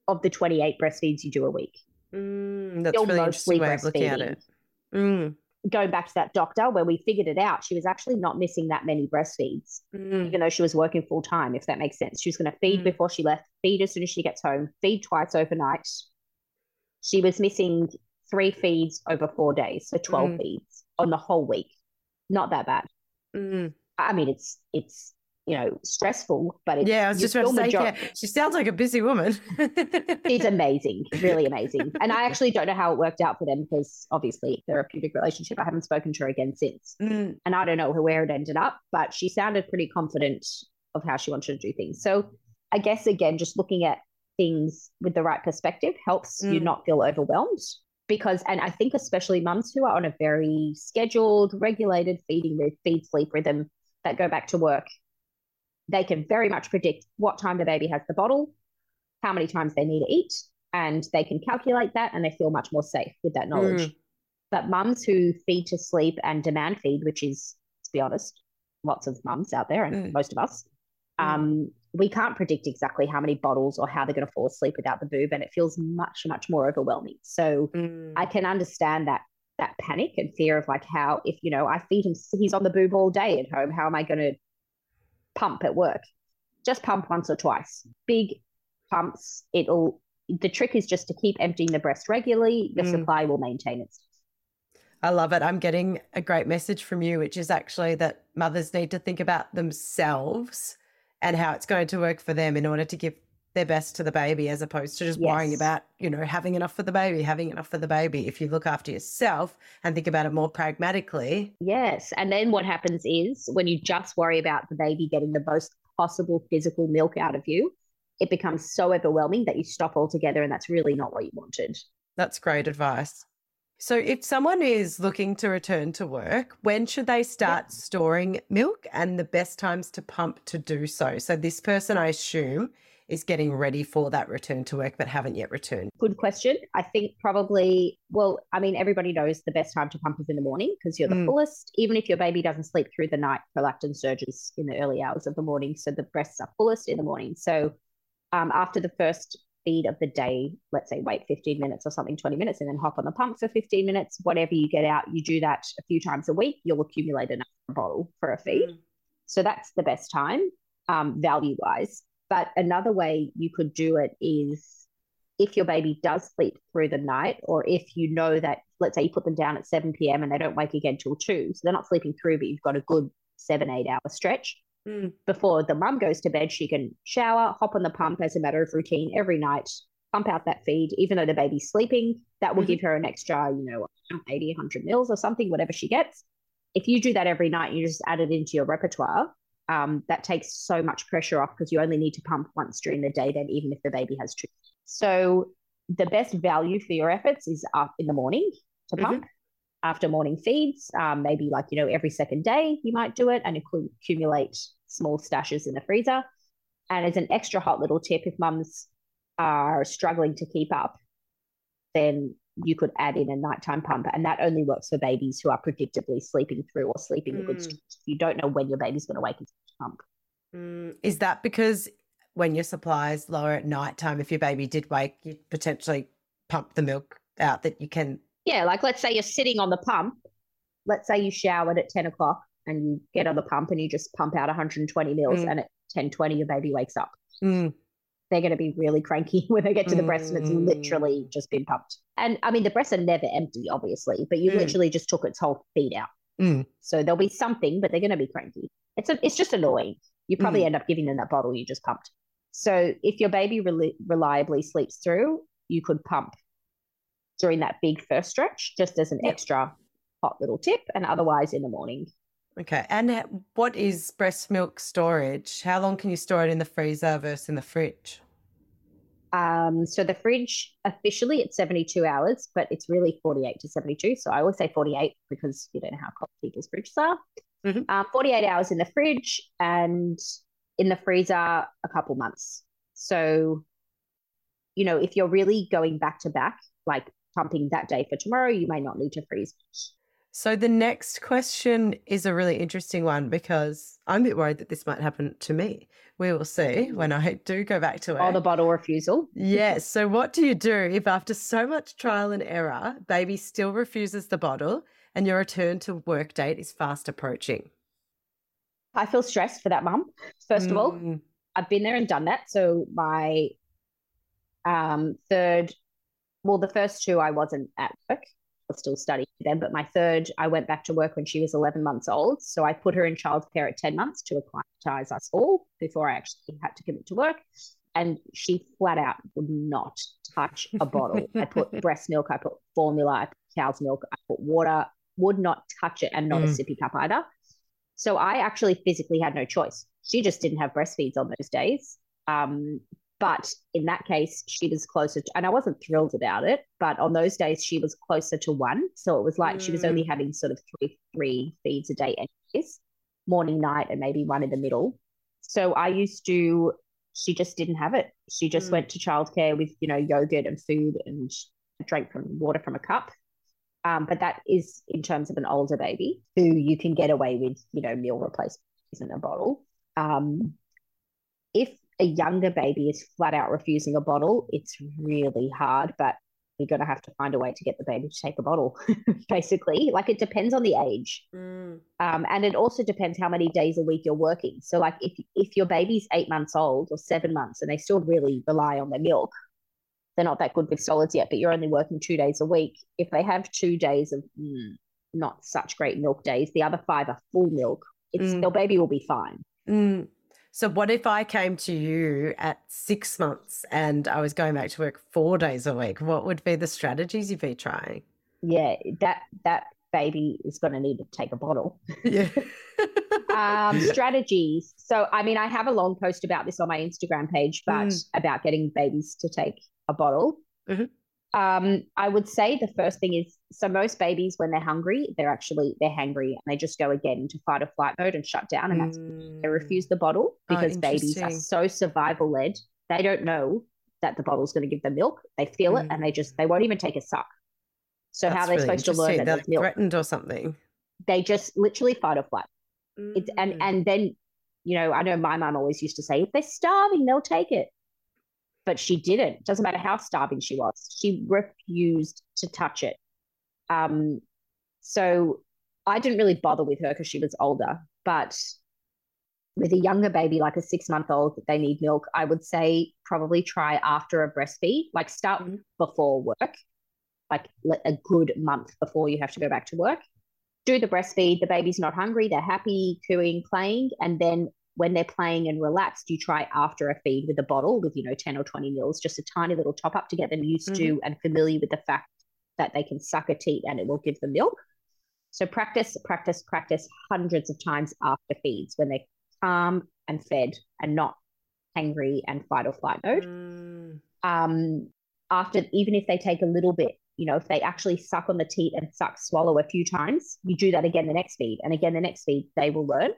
of the 28 breastfeeds you do a week. Mm, that's Still really interesting way of looking at it. Mm, Going back to that doctor where we figured it out, she was actually not missing that many breastfeeds. mm, even though she was working full time, if that makes sense. She was going to feed Mm. before she left, feed as soon as she gets home, feed twice overnight. She was missing three feeds over four days, so 12 Mm. feeds on the whole week. Not that bad. mm. I mean, it's, it's, you know, stressful, but it's, Yeah, I was just about to say, major- yeah, she sounds like a busy woman. (laughs) It's amazing, really amazing. And I actually don't know how it worked out for them because obviously therapeutic relationship. I haven't spoken to her again since. Mm, and I don't know where it ended up, but she sounded pretty confident of how she wanted to do things. So I guess again, just looking at things with the right perspective helps you Mm. not feel overwhelmed. Because, and I think especially mums who are on a very scheduled, regulated feeding feed sleep rhythm that go back to work, they can very much predict what time the baby has the bottle, how many times they need to eat, and they can calculate that and they feel much more safe with that knowledge. Mm. But mums who feed to sleep and demand feed, which is, to be honest, lots of mums out there and Mm. most of us, Mm. um, we can't predict exactly how many bottles or how they're going to fall asleep without the boob, and it feels much, much more overwhelming. So mm. I can understand that that panic and fear of like how if you know I feed him, he's on the boob all day at home. How am I going to pump at work? just pump once or twice. Big pumps, it'll the trick is just to keep emptying the breast regularly. Your mm. supply will maintain its. I love it. I'm getting a great message from you, which is actually that mothers need to think about themselves and how it's going to work for them in order to give their best to the baby as opposed to just yes. worrying about, you know, having enough for the baby, having enough for the baby. If you look after yourself and think about it more pragmatically. Yes. And then what happens is when you just worry about the baby getting the most possible physical milk out of you, it becomes so overwhelming that you stop altogether. And that's really not what you wanted. That's great advice. So, if someone is looking to return to work, when should they start yeah. storing milk and the best times to pump to do so? So, this person, I assume, is getting ready for that return to work but haven't yet returned? Good question. I think probably, well, I mean, everybody knows the best time to pump is in the morning because you're the mm. fullest. Even if your baby doesn't sleep through the night, prolactin surges in the early hours of the morning. So the breasts are fullest in the morning. So um, after the first feed of the day, let's say wait 15 minutes or something, 20 minutes, and then hop on the pump for 15 minutes. Whatever you get out, you do that a few times a week, you'll accumulate enough bottle for a feed. Mm. So that's the best time, um, value wise. But another way you could do it is if your baby does sleep through the night, or if you know that, let's say you put them down at 7 p.m. and they don't wake again till 2, so they're not sleeping through, but you've got a good seven, eight hour stretch. Mm. Before the mum goes to bed, she can shower, hop on the pump as a matter of routine every night, pump out that feed, even though the baby's sleeping. That will mm-hmm. give her an extra, you know, 80, 100 mils or something, whatever she gets. If you do that every night, you just add it into your repertoire um, that takes so much pressure off because you only need to pump once during the day, then even if the baby has two. So the best value for your efforts is up in the morning to mm-hmm. pump after morning feeds, um, maybe like, you know, every second day you might do it and accumulate small stashes in the freezer. And as an extra hot little tip, if mums are struggling to keep up, then you could add in a nighttime pump, and that only works for babies who are predictably sleeping through or sleeping mm. a good mm. stretch. You don't know when your baby's going to wake and pump. Mm. Is that because when your supply is lower at nighttime, if your baby did wake, you potentially pump the milk out that you can? Yeah, like let's say you're sitting on the pump. Let's say you showered at 10 o'clock and you get on the pump and you just pump out 120 mils, mm. and at 10 20, your baby wakes up. Mm they're going to be really cranky (laughs) when they get to the breast and it's literally mm. just been pumped. And I mean, the breasts are never empty, obviously, but you mm. literally just took its whole feed out. Mm. So there'll be something, but they're going to be cranky. It's a, it's just annoying. You probably mm. end up giving them that bottle you just pumped. So if your baby re- reliably sleeps through, you could pump during that big first stretch, just as an yep. extra hot little tip, and otherwise in the morning. Okay. And what is breast milk storage? How long can you store it in the freezer versus in the fridge? Um, so the fridge officially it's 72 hours, but it's really 48 to 72. So I always say 48 because you don't know how cold people's fridges are. Mm-hmm. Uh, 48 hours in the fridge and in the freezer a couple months. So, you know, if you're really going back to back, like pumping that day for tomorrow, you may not need to freeze. So the next question is a really interesting one because I'm a bit worried that this might happen to me. We will see when I (laughs) do go back to it. Oh, the bottle refusal. yes. So what do you do if after so much trial and error, baby still refuses the bottle and your return to work date is fast approaching? I feel stressed for that mum. First mm. of all, mm. I've been there and done that. So my um, third, well, the first two I wasn't at work still studying then, but my third, I went back to work when she was 11 months old. So I put her in childcare at 10 months to acclimatise us all before I actually had to commit to work. And she flat out would not touch a bottle. I put (laughs) breast milk, I put formula, I put cow's milk, I put water, would not touch it and not mm. a sippy cup either. So I actually physically had no choice. She just didn't have breastfeeds on those days. Um, but in that case, she was closer to, and I wasn't thrilled about it, but on those days, she was closer to one. So it was like mm. she was only mm. having sort of three, three feeds a day, anyways, morning, night, and maybe one in the middle. So I used to, she just didn't have it. She just mm. went to childcare with, you know, yogurt and food and drank from water from a cup. Um, but that is in terms of an older baby who you can get away with, you know, meal replacement in a bottle. Um, if a younger baby is flat out refusing a bottle, it's really hard. But you're going to have to find a way to get the baby to take a bottle, (laughs) basically. Like it depends on the age. Mm. Um, and it also depends how many days a week you're working. So, like if, if your baby's eight months old or seven months and they still really rely on their milk, they're not that good with solids yet, but you're only working two days a week. If they have two days of mm, not such great milk days, the other five are full milk, it's, Mm. their baby will be fine. So, what if I came to you at six months and I was going back to work four days a week? What would be the strategies you'd be trying? Yeah, that that baby is going to need to take a bottle. Yeah. (laughs) um, (laughs) strategies. So, I mean, I have a long post about this on my Instagram page, but Mm. about getting babies to take a bottle. Mhm. Um, I would say the first thing is so most babies, when they're hungry, they're actually they're hangry and they just go again into fight or flight mode and shut down, and that's they Mm. refuse the bottle Oh, because babies are so survival led. They don't know that the bottle's going to give them milk. They feel it and they just they won't even take a suck. So how That's they're really supposed to learn that They're milk? threatened or something. They just literally fight or flight. It's and Mm. and then you know I know my mom always used to say if they're starving they'll take it, but she didn't. Doesn't matter how starving she was, she refused to touch it. Um, so I didn't really bother with her because she was older, but with a younger baby like a six month old they need milk, I would say probably try after a breastfeed, like start Mhm. before work, like a good month before you have to go back to work do the breastfeed. The baby's not hungry. They're happy, cooing, playing. And then when they're playing and relaxed, you try after a feed with a bottle with, you know, 10 or 20 mils, just a tiny little top up to get them used to and familiar with the fact that they can suck a teat and it will give them milk. So practice, practice, practice hundreds of times after feeds when they're calm and fed and not hangry and fight or flight mode Mm. um, after even if they take a little bit, you know, if they actually suck on the teat and suck, swallow a few times, you do that again the next feed and again the next feed, they will learn.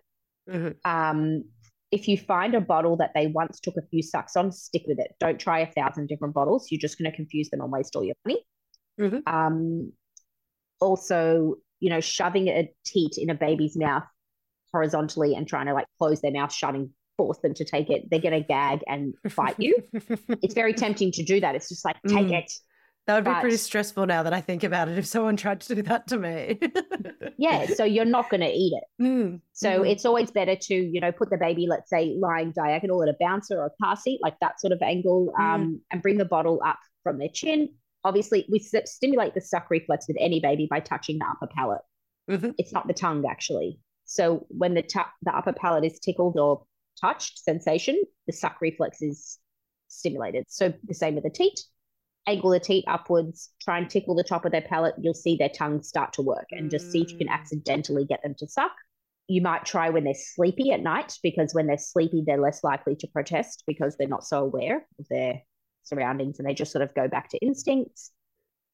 Mhm. Um, if you find a bottle that they once took a few sucks on, stick with it. Don't try a thousand different bottles. You're just going to confuse them and waste all your money. Mhm. Um, also, you know, shoving a teat in a baby's mouth horizontally and trying to like close their mouth shut and force them to take it, they're going to gag and fight you. (laughs) it's very tempting to do that. It's just like, take Mm. it. That would be pretty stressful now that I think about it if someone tried to do that to me. (laughs) Yeah. So you're not going to eat it. Mm, So mhm. it's always better to, you know, put the baby, let's say, lying diagonal at a bouncer or a car seat, like that sort of angle, um, and bring the bottle up from their chin. Obviously, we st- stimulate the suck reflex with any baby by touching the upper palate. Mhm. It's not the tongue, actually. So when the, tu- the upper palate is tickled or touched sensation, the suck reflex is stimulated. So the same with the teat. Angle the teat upwards, try and tickle the top of their palate. You'll see their tongue start to work and just see if you can Mm. accidentally get them to suck. You might try when they're sleepy at night because when they're sleepy, they're less likely to protest because they're not so aware of their surroundings and they just sort of go back to instincts.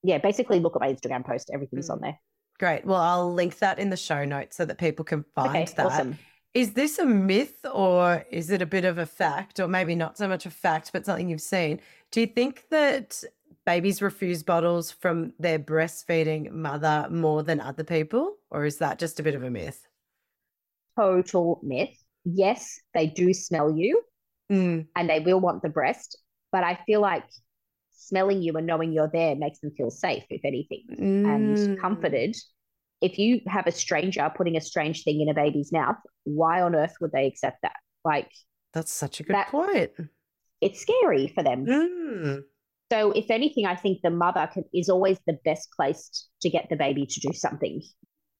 Yeah, basically look at my Instagram post. Everything's Mm. on there. Great. Well, I'll link that in the show notes so that people can find Okay, that. awesome. Is this a myth or is it a bit of a fact, or maybe not so much a fact, but something you've seen? Do you think that babies refuse bottles from their breastfeeding mother more than other people, or is that just a bit of a myth? Total myth. Yes, they do smell you Mm, and they will want the breast, but I feel like smelling you and knowing you're there makes them feel safe, if anything. and mm. comforted. If you have a stranger putting a strange thing in a baby's mouth, why on earth would they accept that? Like, That's such a good That- point. it's scary for them. Mm, So, if anything, I think the mother can, is always the best placed to get the baby to do something.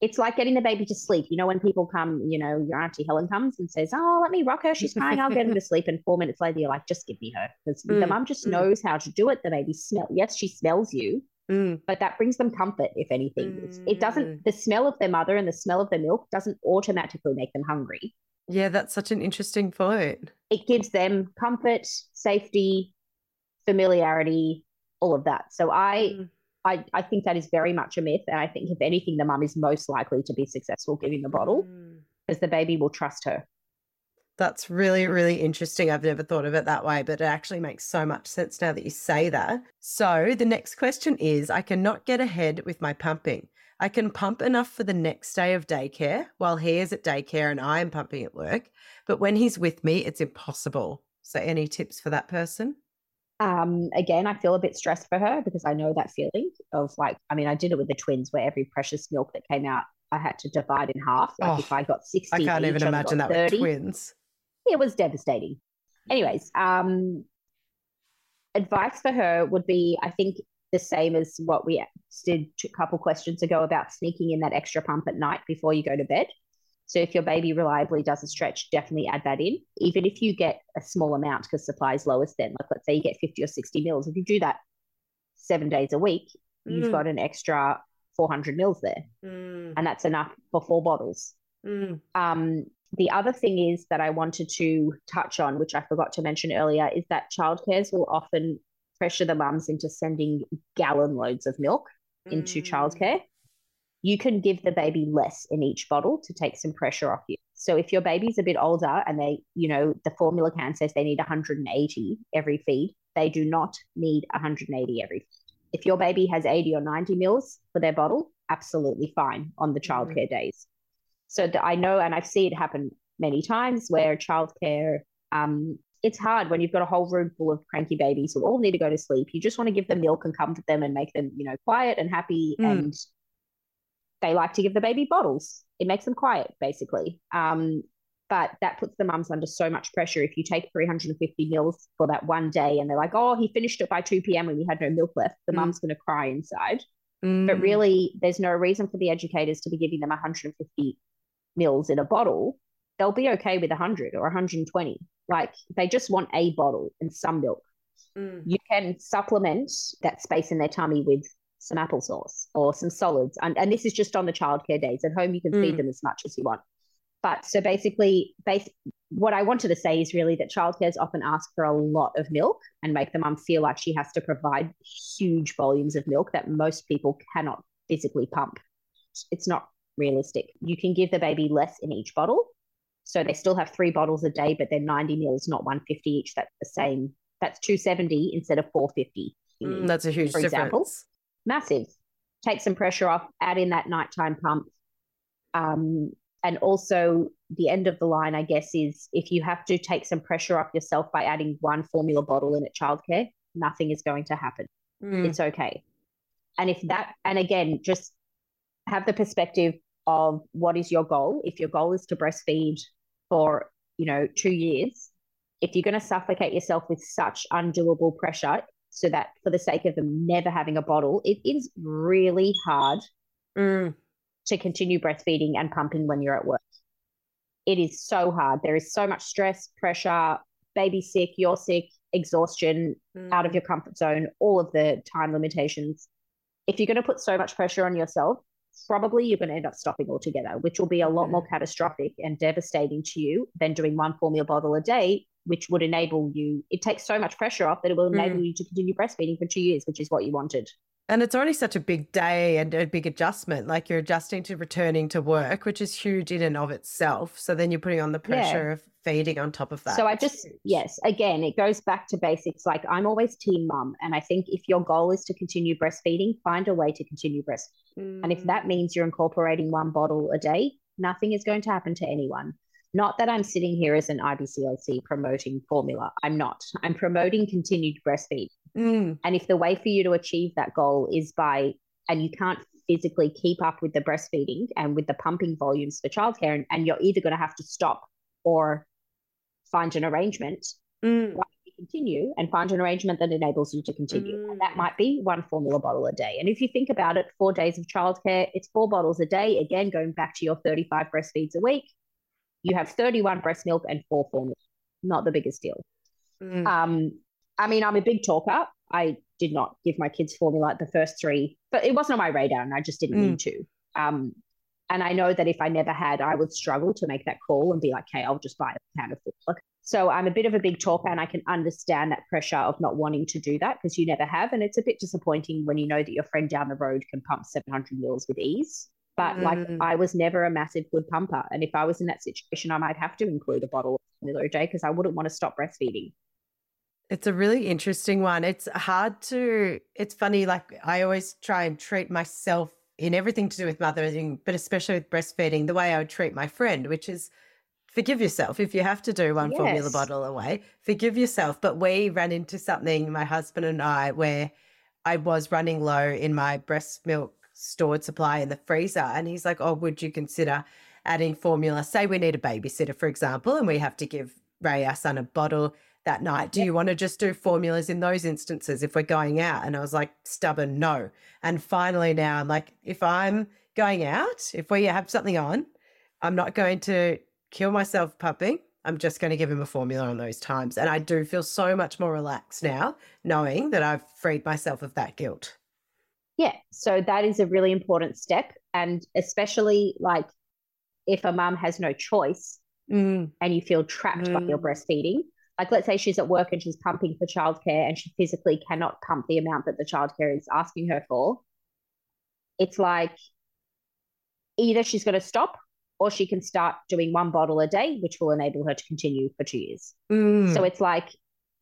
It's like getting the baby to sleep. You know, when people come, you know, your auntie Helen comes and says, "Oh, let me rock her. She's crying. I'll get her to (laughs) sleep." And four minutes later, you're like, "Just give me her," because the Mm, mum just mm. knows how to do it. The baby smell. Yes, she smells you, mm, but that brings them comfort if anything it Mm. doesn't the smell of their mother and the smell of the milk doesn't automatically make them hungry Yeah, that's such an interesting point. it gives them comfort safety familiarity all of that so i Mm. I, I think that is very much a myth and i think if anything the mum is most likely to be successful giving the bottle Mm. because the baby will trust her That's really, really interesting. I've never thought of it that way, but it actually makes so much sense now that you say that. So, the next question is I cannot get ahead with my pumping. I can pump enough for the next day of daycare while he is at daycare and I am pumping at work, but when he's with me, it's impossible. So, any tips for that person? Um, again, I feel a bit stressed for her because I know that feeling of like, I mean, I did it with the twins where every precious milk that came out, I had to divide in half. Like Oh, if I got 60, I can't each, even imagine that 30. with twins. It was devastating. Anyways, um, advice for her would be, I think, the same as what we did a couple questions ago about sneaking in that extra pump at night before you go to bed. So if your baby reliably does a stretch, definitely add that in. Even if you get a small amount because supply is lowest, then like let's say you get 50 or 60 mils. If you do that seven days a week, you've Mm. got an extra 400 mils there. Mm, And that's enough for four bottles. mm, Um, the other thing is that I wanted to touch on, which I forgot to mention earlier, is that childcares will often pressure the mums into sending gallon loads of milk into mm. childcare. You can give the baby less in each bottle to take some pressure off you. So if your baby's a bit older and they, you know, the formula can says they need 180 every feed, they do not need 180 every feed. If your baby has 80 or 90 mils for their bottle, absolutely fine on the Mhm. childcare days. So th- I know, and I've seen it happen many times where childcare, um, it's hard when you've got a whole room full of cranky babies who all need to go to sleep. You just want to give them milk and comfort them and make them, you know, quiet and happy. Mm. And they like to give the baby bottles. It makes them quiet, basically. Um, but that puts the mums under so much pressure. If you take 350 mils for that one day and they're like, oh, he finished it by 2 p.m. when we had no milk left, the Mm. mum's going to cry inside. But Mm. really, there's no reason for the educators to be giving them 150 mils in a bottle. They'll be okay with 100 or 120. Like they just want a bottle and some milk. Mm. You can supplement that space in their tummy with some applesauce or some solids. And, and this is just on the childcare days. At home, you can feed Mm. them as much as you want. But so basically, base, what I wanted to say is really that childcares often ask for a lot of milk and make the mum feel like she has to provide huge volumes of milk that most people cannot physically pump. It's not realistic. You can give the baby less in each bottle. So they still have three bottles a day, but they're 90 mils, not 150 each. That's the same. That's 270 instead of 450. Mm, That's a huge for example. Massive. Take some pressure off, add in that nighttime pump. Um, and also, the end of the line, I guess, is if you have to take some pressure off yourself by adding one formula bottle in at childcare, nothing is going to happen. Mm. It's okay. And if that, and again, just have the perspective of what is your goal. If your goal is to breastfeed for, you know, two years, if you're going to suffocate yourself with such undoable pressure, so that for the sake of them never having a bottle, it is really hard Mm. to continue breastfeeding and pumping when you're at work. It is so hard. There is so much stress, pressure, baby sick, you're sick, exhaustion, out of Mm. your comfort zone, all of the time limitations. If you're going to put so much pressure on yourself, probably you're going to end up stopping altogether, which will be a lot more catastrophic and devastating to you than doing one formula bottle a day, which would enable you. It takes so much pressure off that it will enable you to continue breastfeeding for two years, which is what you wanted. And it's only such a big day and a big adjustment. Like you're adjusting to returning to work, which is huge in and of itself. So then you're putting on the Yeah. pressure of feeding on top of that. So I just, yes, again, it goes back to basics. Like I'm always team mum. And I think if your goal is to continue breastfeeding, find a way to continue breastfeeding. And if that Mm. means you're incorporating one bottle a day, nothing is going to happen to anyone. Not that I'm sitting here as an IBCLC promoting formula. I'm not. I'm promoting continued breastfeed. Mm. And if the way for you to achieve that goal is by, and you can't physically keep up with the breastfeeding and with the pumping volumes for childcare, and, and you're either going to have to stop or find an arrangement, Mm. why don't you continue and find an arrangement that enables you to continue? And that Mm. might be one formula bottle a day. And if you think about it, four days of childcare, it's four bottles a day. Again, going back to your 35 breastfeeds a week, you have 31 breast milk and four formula. Not the biggest deal. Mm. Um, I mean, I'm a big talker. I did not give my kids formula the first three, but it wasn't on my radar and I just didn't Mm. need to. Um, and I know that if I never had, I would struggle to make that call and be like, hey, I'll just buy a pound of formula. So I'm a bit of a big talker and I can understand that pressure of not wanting to do that because you never have. And it's a bit disappointing when you know that your friend down the road can pump 700 mils with ease. But like Mm. I was never a massive good pumper. And if I was in that situation, I might have to include a bottle of formula a day because I wouldn't want to stop breastfeeding. It's a really interesting one. It's hard to, it's funny, like I always try and treat myself in everything to do with mothering, but especially with breastfeeding, the way I would treat my friend, which is forgive yourself if you have to do one formula Yes. bottle away. Forgive yourself. But we ran into something, my husband and I, where I was running low in my breast milk stored supply in the freezer, and he's like, "Oh, would you consider adding formula? Say we need a babysitter, for example, and we have to give Ray our son a bottle." That night, do Yep. you want to just do formulas in those instances if we're going out? And I was like, stubborn, no. And finally, now I'm like, if I'm going out, if we have something on, I'm not going to kill myself pumping. I'm just going to give him a formula on those times. And I do feel so much more relaxed now, knowing that I've freed myself of that guilt. Yeah. So that is a really important step. And especially like if a mum has no choice Mm, and you feel trapped by your Mm. breastfeeding, like let's say she's at work and she's pumping for childcare and she physically cannot pump the amount that the childcare is asking her for, it's like either she's going to stop or she can start doing one bottle a day, which will enable her to continue for two years. mm. So it's like,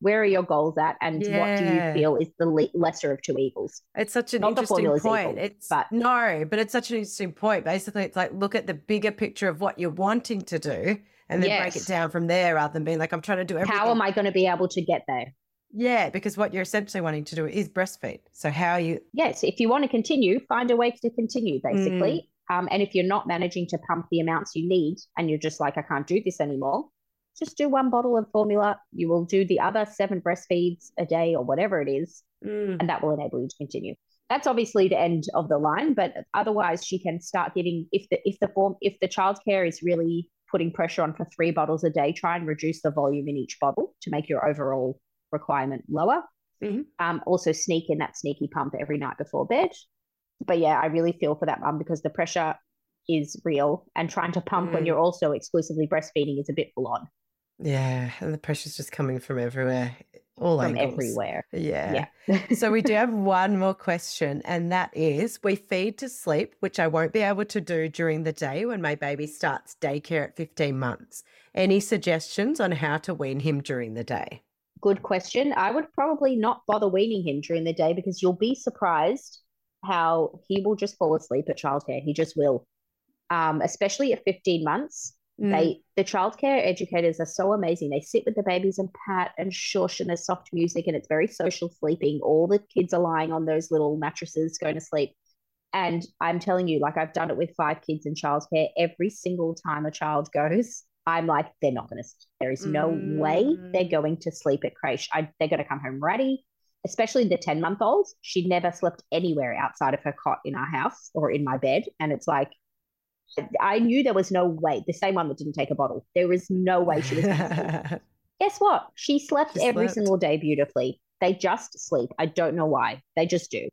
where are your goals at, and what do you feel is the le- lesser of two evils? It's such an Not interesting point. evil, it's but- no, but it's such an interesting point. Basically, it's like look at the bigger picture of what you're wanting to do and then break it down from there rather than being like, I'm trying to do everything. How am I going to be able to get there? Yeah, because what you're essentially wanting to do is breastfeed. So how are you Yes, if you want to continue, find a way to continue, Mm. basically. Um, and if you're not managing to pump the amounts you need and you're just like, I can't do this anymore, just do one bottle of formula. You will do the other seven breastfeeds a day or whatever it is, Mm, and that will enable you to continue. That's obviously the end of the line, but otherwise she can start giving if the if the form if the childcare is really putting pressure on for three bottles a day, try and reduce the volume in each bottle to make your overall requirement lower. Mhm. Um, also sneak in that sneaky pump every night before bed. But yeah, I really feel for that mum because the pressure is real and trying to pump when Mm. you're also exclusively breastfeeding is a bit full on Yeah, and the pressure's just coming from everywhere, all from angles. everywhere. Yeah. Yeah. (laughs) so we do have one more question, and that is we feed to sleep, which I won't be able to do during the day when my baby starts daycare at 15 months. Any suggestions on how to wean him during the day? Good question. I would probably not bother weaning him during the day because you'll be surprised how he will just fall asleep at childcare. He just will. Um, especially at 15 months. Mm. They the childcare educators are so amazing. They sit with the babies and pat and shush and there's soft music and it's very social sleeping. All the kids are lying on those little mattresses going to sleep. And I'm telling you, like I've done it with five kids in childcare. Every single time a child goes, I'm like, they're not going to. There is no way they're Mm. going to sleep at creche. I, they're going to come home ready. Especially the 10 month olds. She never slept anywhere outside of her cot in our house or in my bed. And it's like, I knew there was no way. The same one that didn't take a bottle. There was no way she was. going to sleep. (laughs) Guess what? She slept She every slept. single day beautifully. They just sleep. I don't know why. They just do.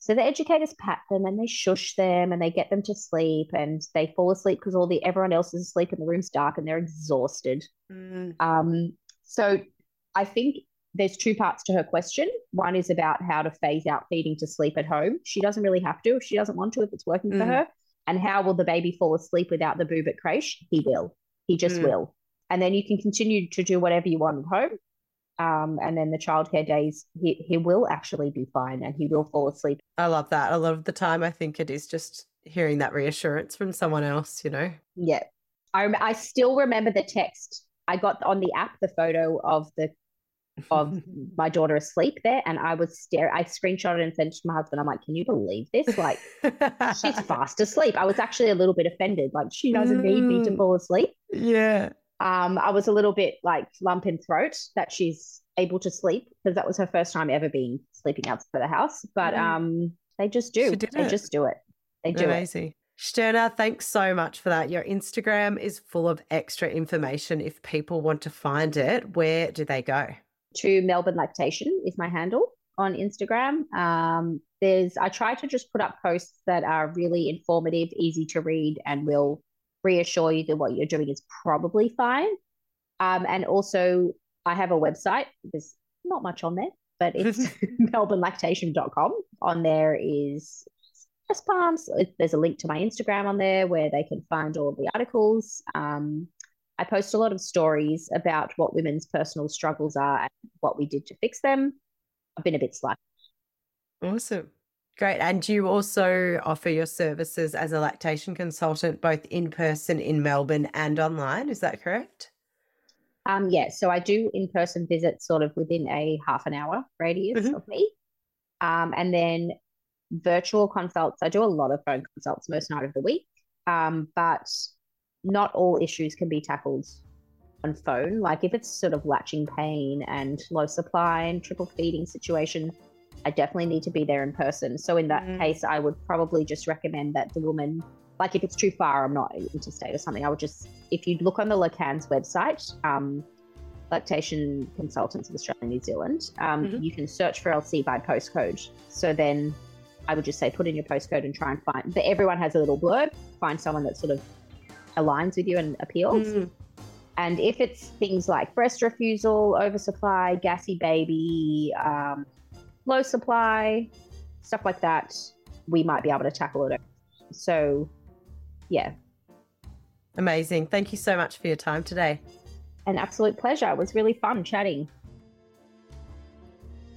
So the educators pat them and they shush them and they get them to sleep and they fall asleep because all the everyone else is asleep and the room's dark and they're exhausted. Mm, Um, so I think there's two parts to her question. One is about how to phase out feeding to sleep at home. She doesn't really have to if she doesn't want to, if it's working for Mm. her. And how will the baby fall asleep without the boob at creche? He will. He just Mm. will. And then you can continue to do whatever you want at home. Um, and then the childcare days, he, he will actually be fine and he will fall asleep. I love that. A lot of the time, I think it is just hearing that reassurance from someone else, you know? Yeah. I, I still remember the text. I got on the app the photo of the of my daughter asleep there, and I was stare. I screenshotted and sent it to my husband. I'm like, "Can you believe this? Like, she's (laughs) fast asleep." I was actually a little bit offended. Like, she doesn't need me to Mm. fall asleep. yeah. Um, I was a little bit like lump in throat that she's able to sleep because that was her first time ever being sleeping outside the house. But Mm. um, they just do. They it. just do it. They do it. Amazing. Shterna, thanks so much for that. Your Instagram is full of extra information. If people want to find it, where do they go? To Melbourne Lactation is my handle on Instagram. Um, there's I try to just put up posts that are really informative, easy to read, and will reassure you that what you're doing is probably fine. Um, and also I have a website. There's not much on there, but it's (laughs) melbournelactation.com. On there is breast pumps. There's a link to my Instagram on there where they can find all of the articles. Um, I post a lot of stories about what women's personal struggles are and what we did to fix them. I've been a bit slack. Awesome. Great. And do you also offer your services as a lactation consultant, both in person in Melbourne and online. Is that correct? Um, yeah. So I do in person visits sort of within a half an hour radius mm-hmm. of me. Um, and then virtual consults. I do a lot of phone consults most night of the week. Um, but not all issues can be tackled on phone. Like if it's sort of latching pain and low supply and triple feeding situation, I definitely need to be there in person. So in that mm. case, I would probably just recommend that the woman, like if it's too far, I'm not interstate or something, I would just, if you look on the LCANZ website, um, Lactation Consultants of Australia and New Zealand, um, mm-hmm. you can search for LC by postcode. So then I would just say put in your postcode and try and find, but everyone has a little blurb, find someone that sort of aligns with you and appeals. Mm. And if it's things like breast refusal, oversupply, gassy baby, um, low supply, stuff like that, we might be able to tackle it. So, yeah. Amazing. Thank you so much for your time today. An absolute pleasure. It was really fun chatting.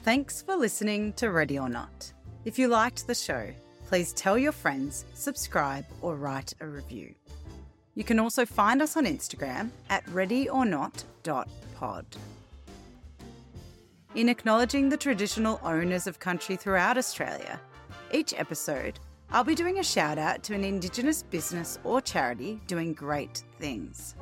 Thanks for listening to Ready or Not. If you liked the show, please tell your friends, subscribe, or write a review. You can also find us on Instagram at readyornot.pod. In acknowledging the traditional owners of country throughout Australia, each episode I'll be doing a shout out to an Indigenous business or charity doing great things.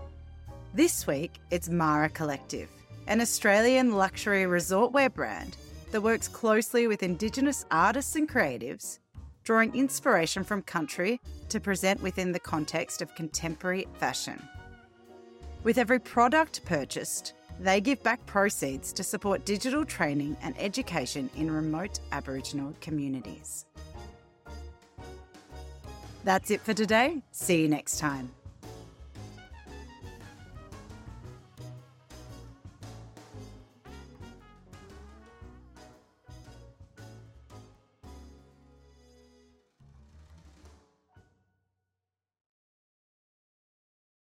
This week, it's Maara Collective, an Australian luxury resort wear brand that works closely with Indigenous artists and creatives drawing inspiration from country to present within the context of contemporary fashion. With every product purchased, they give back proceeds to support digital training and education in remote Aboriginal communities. That's it for today. See you next time.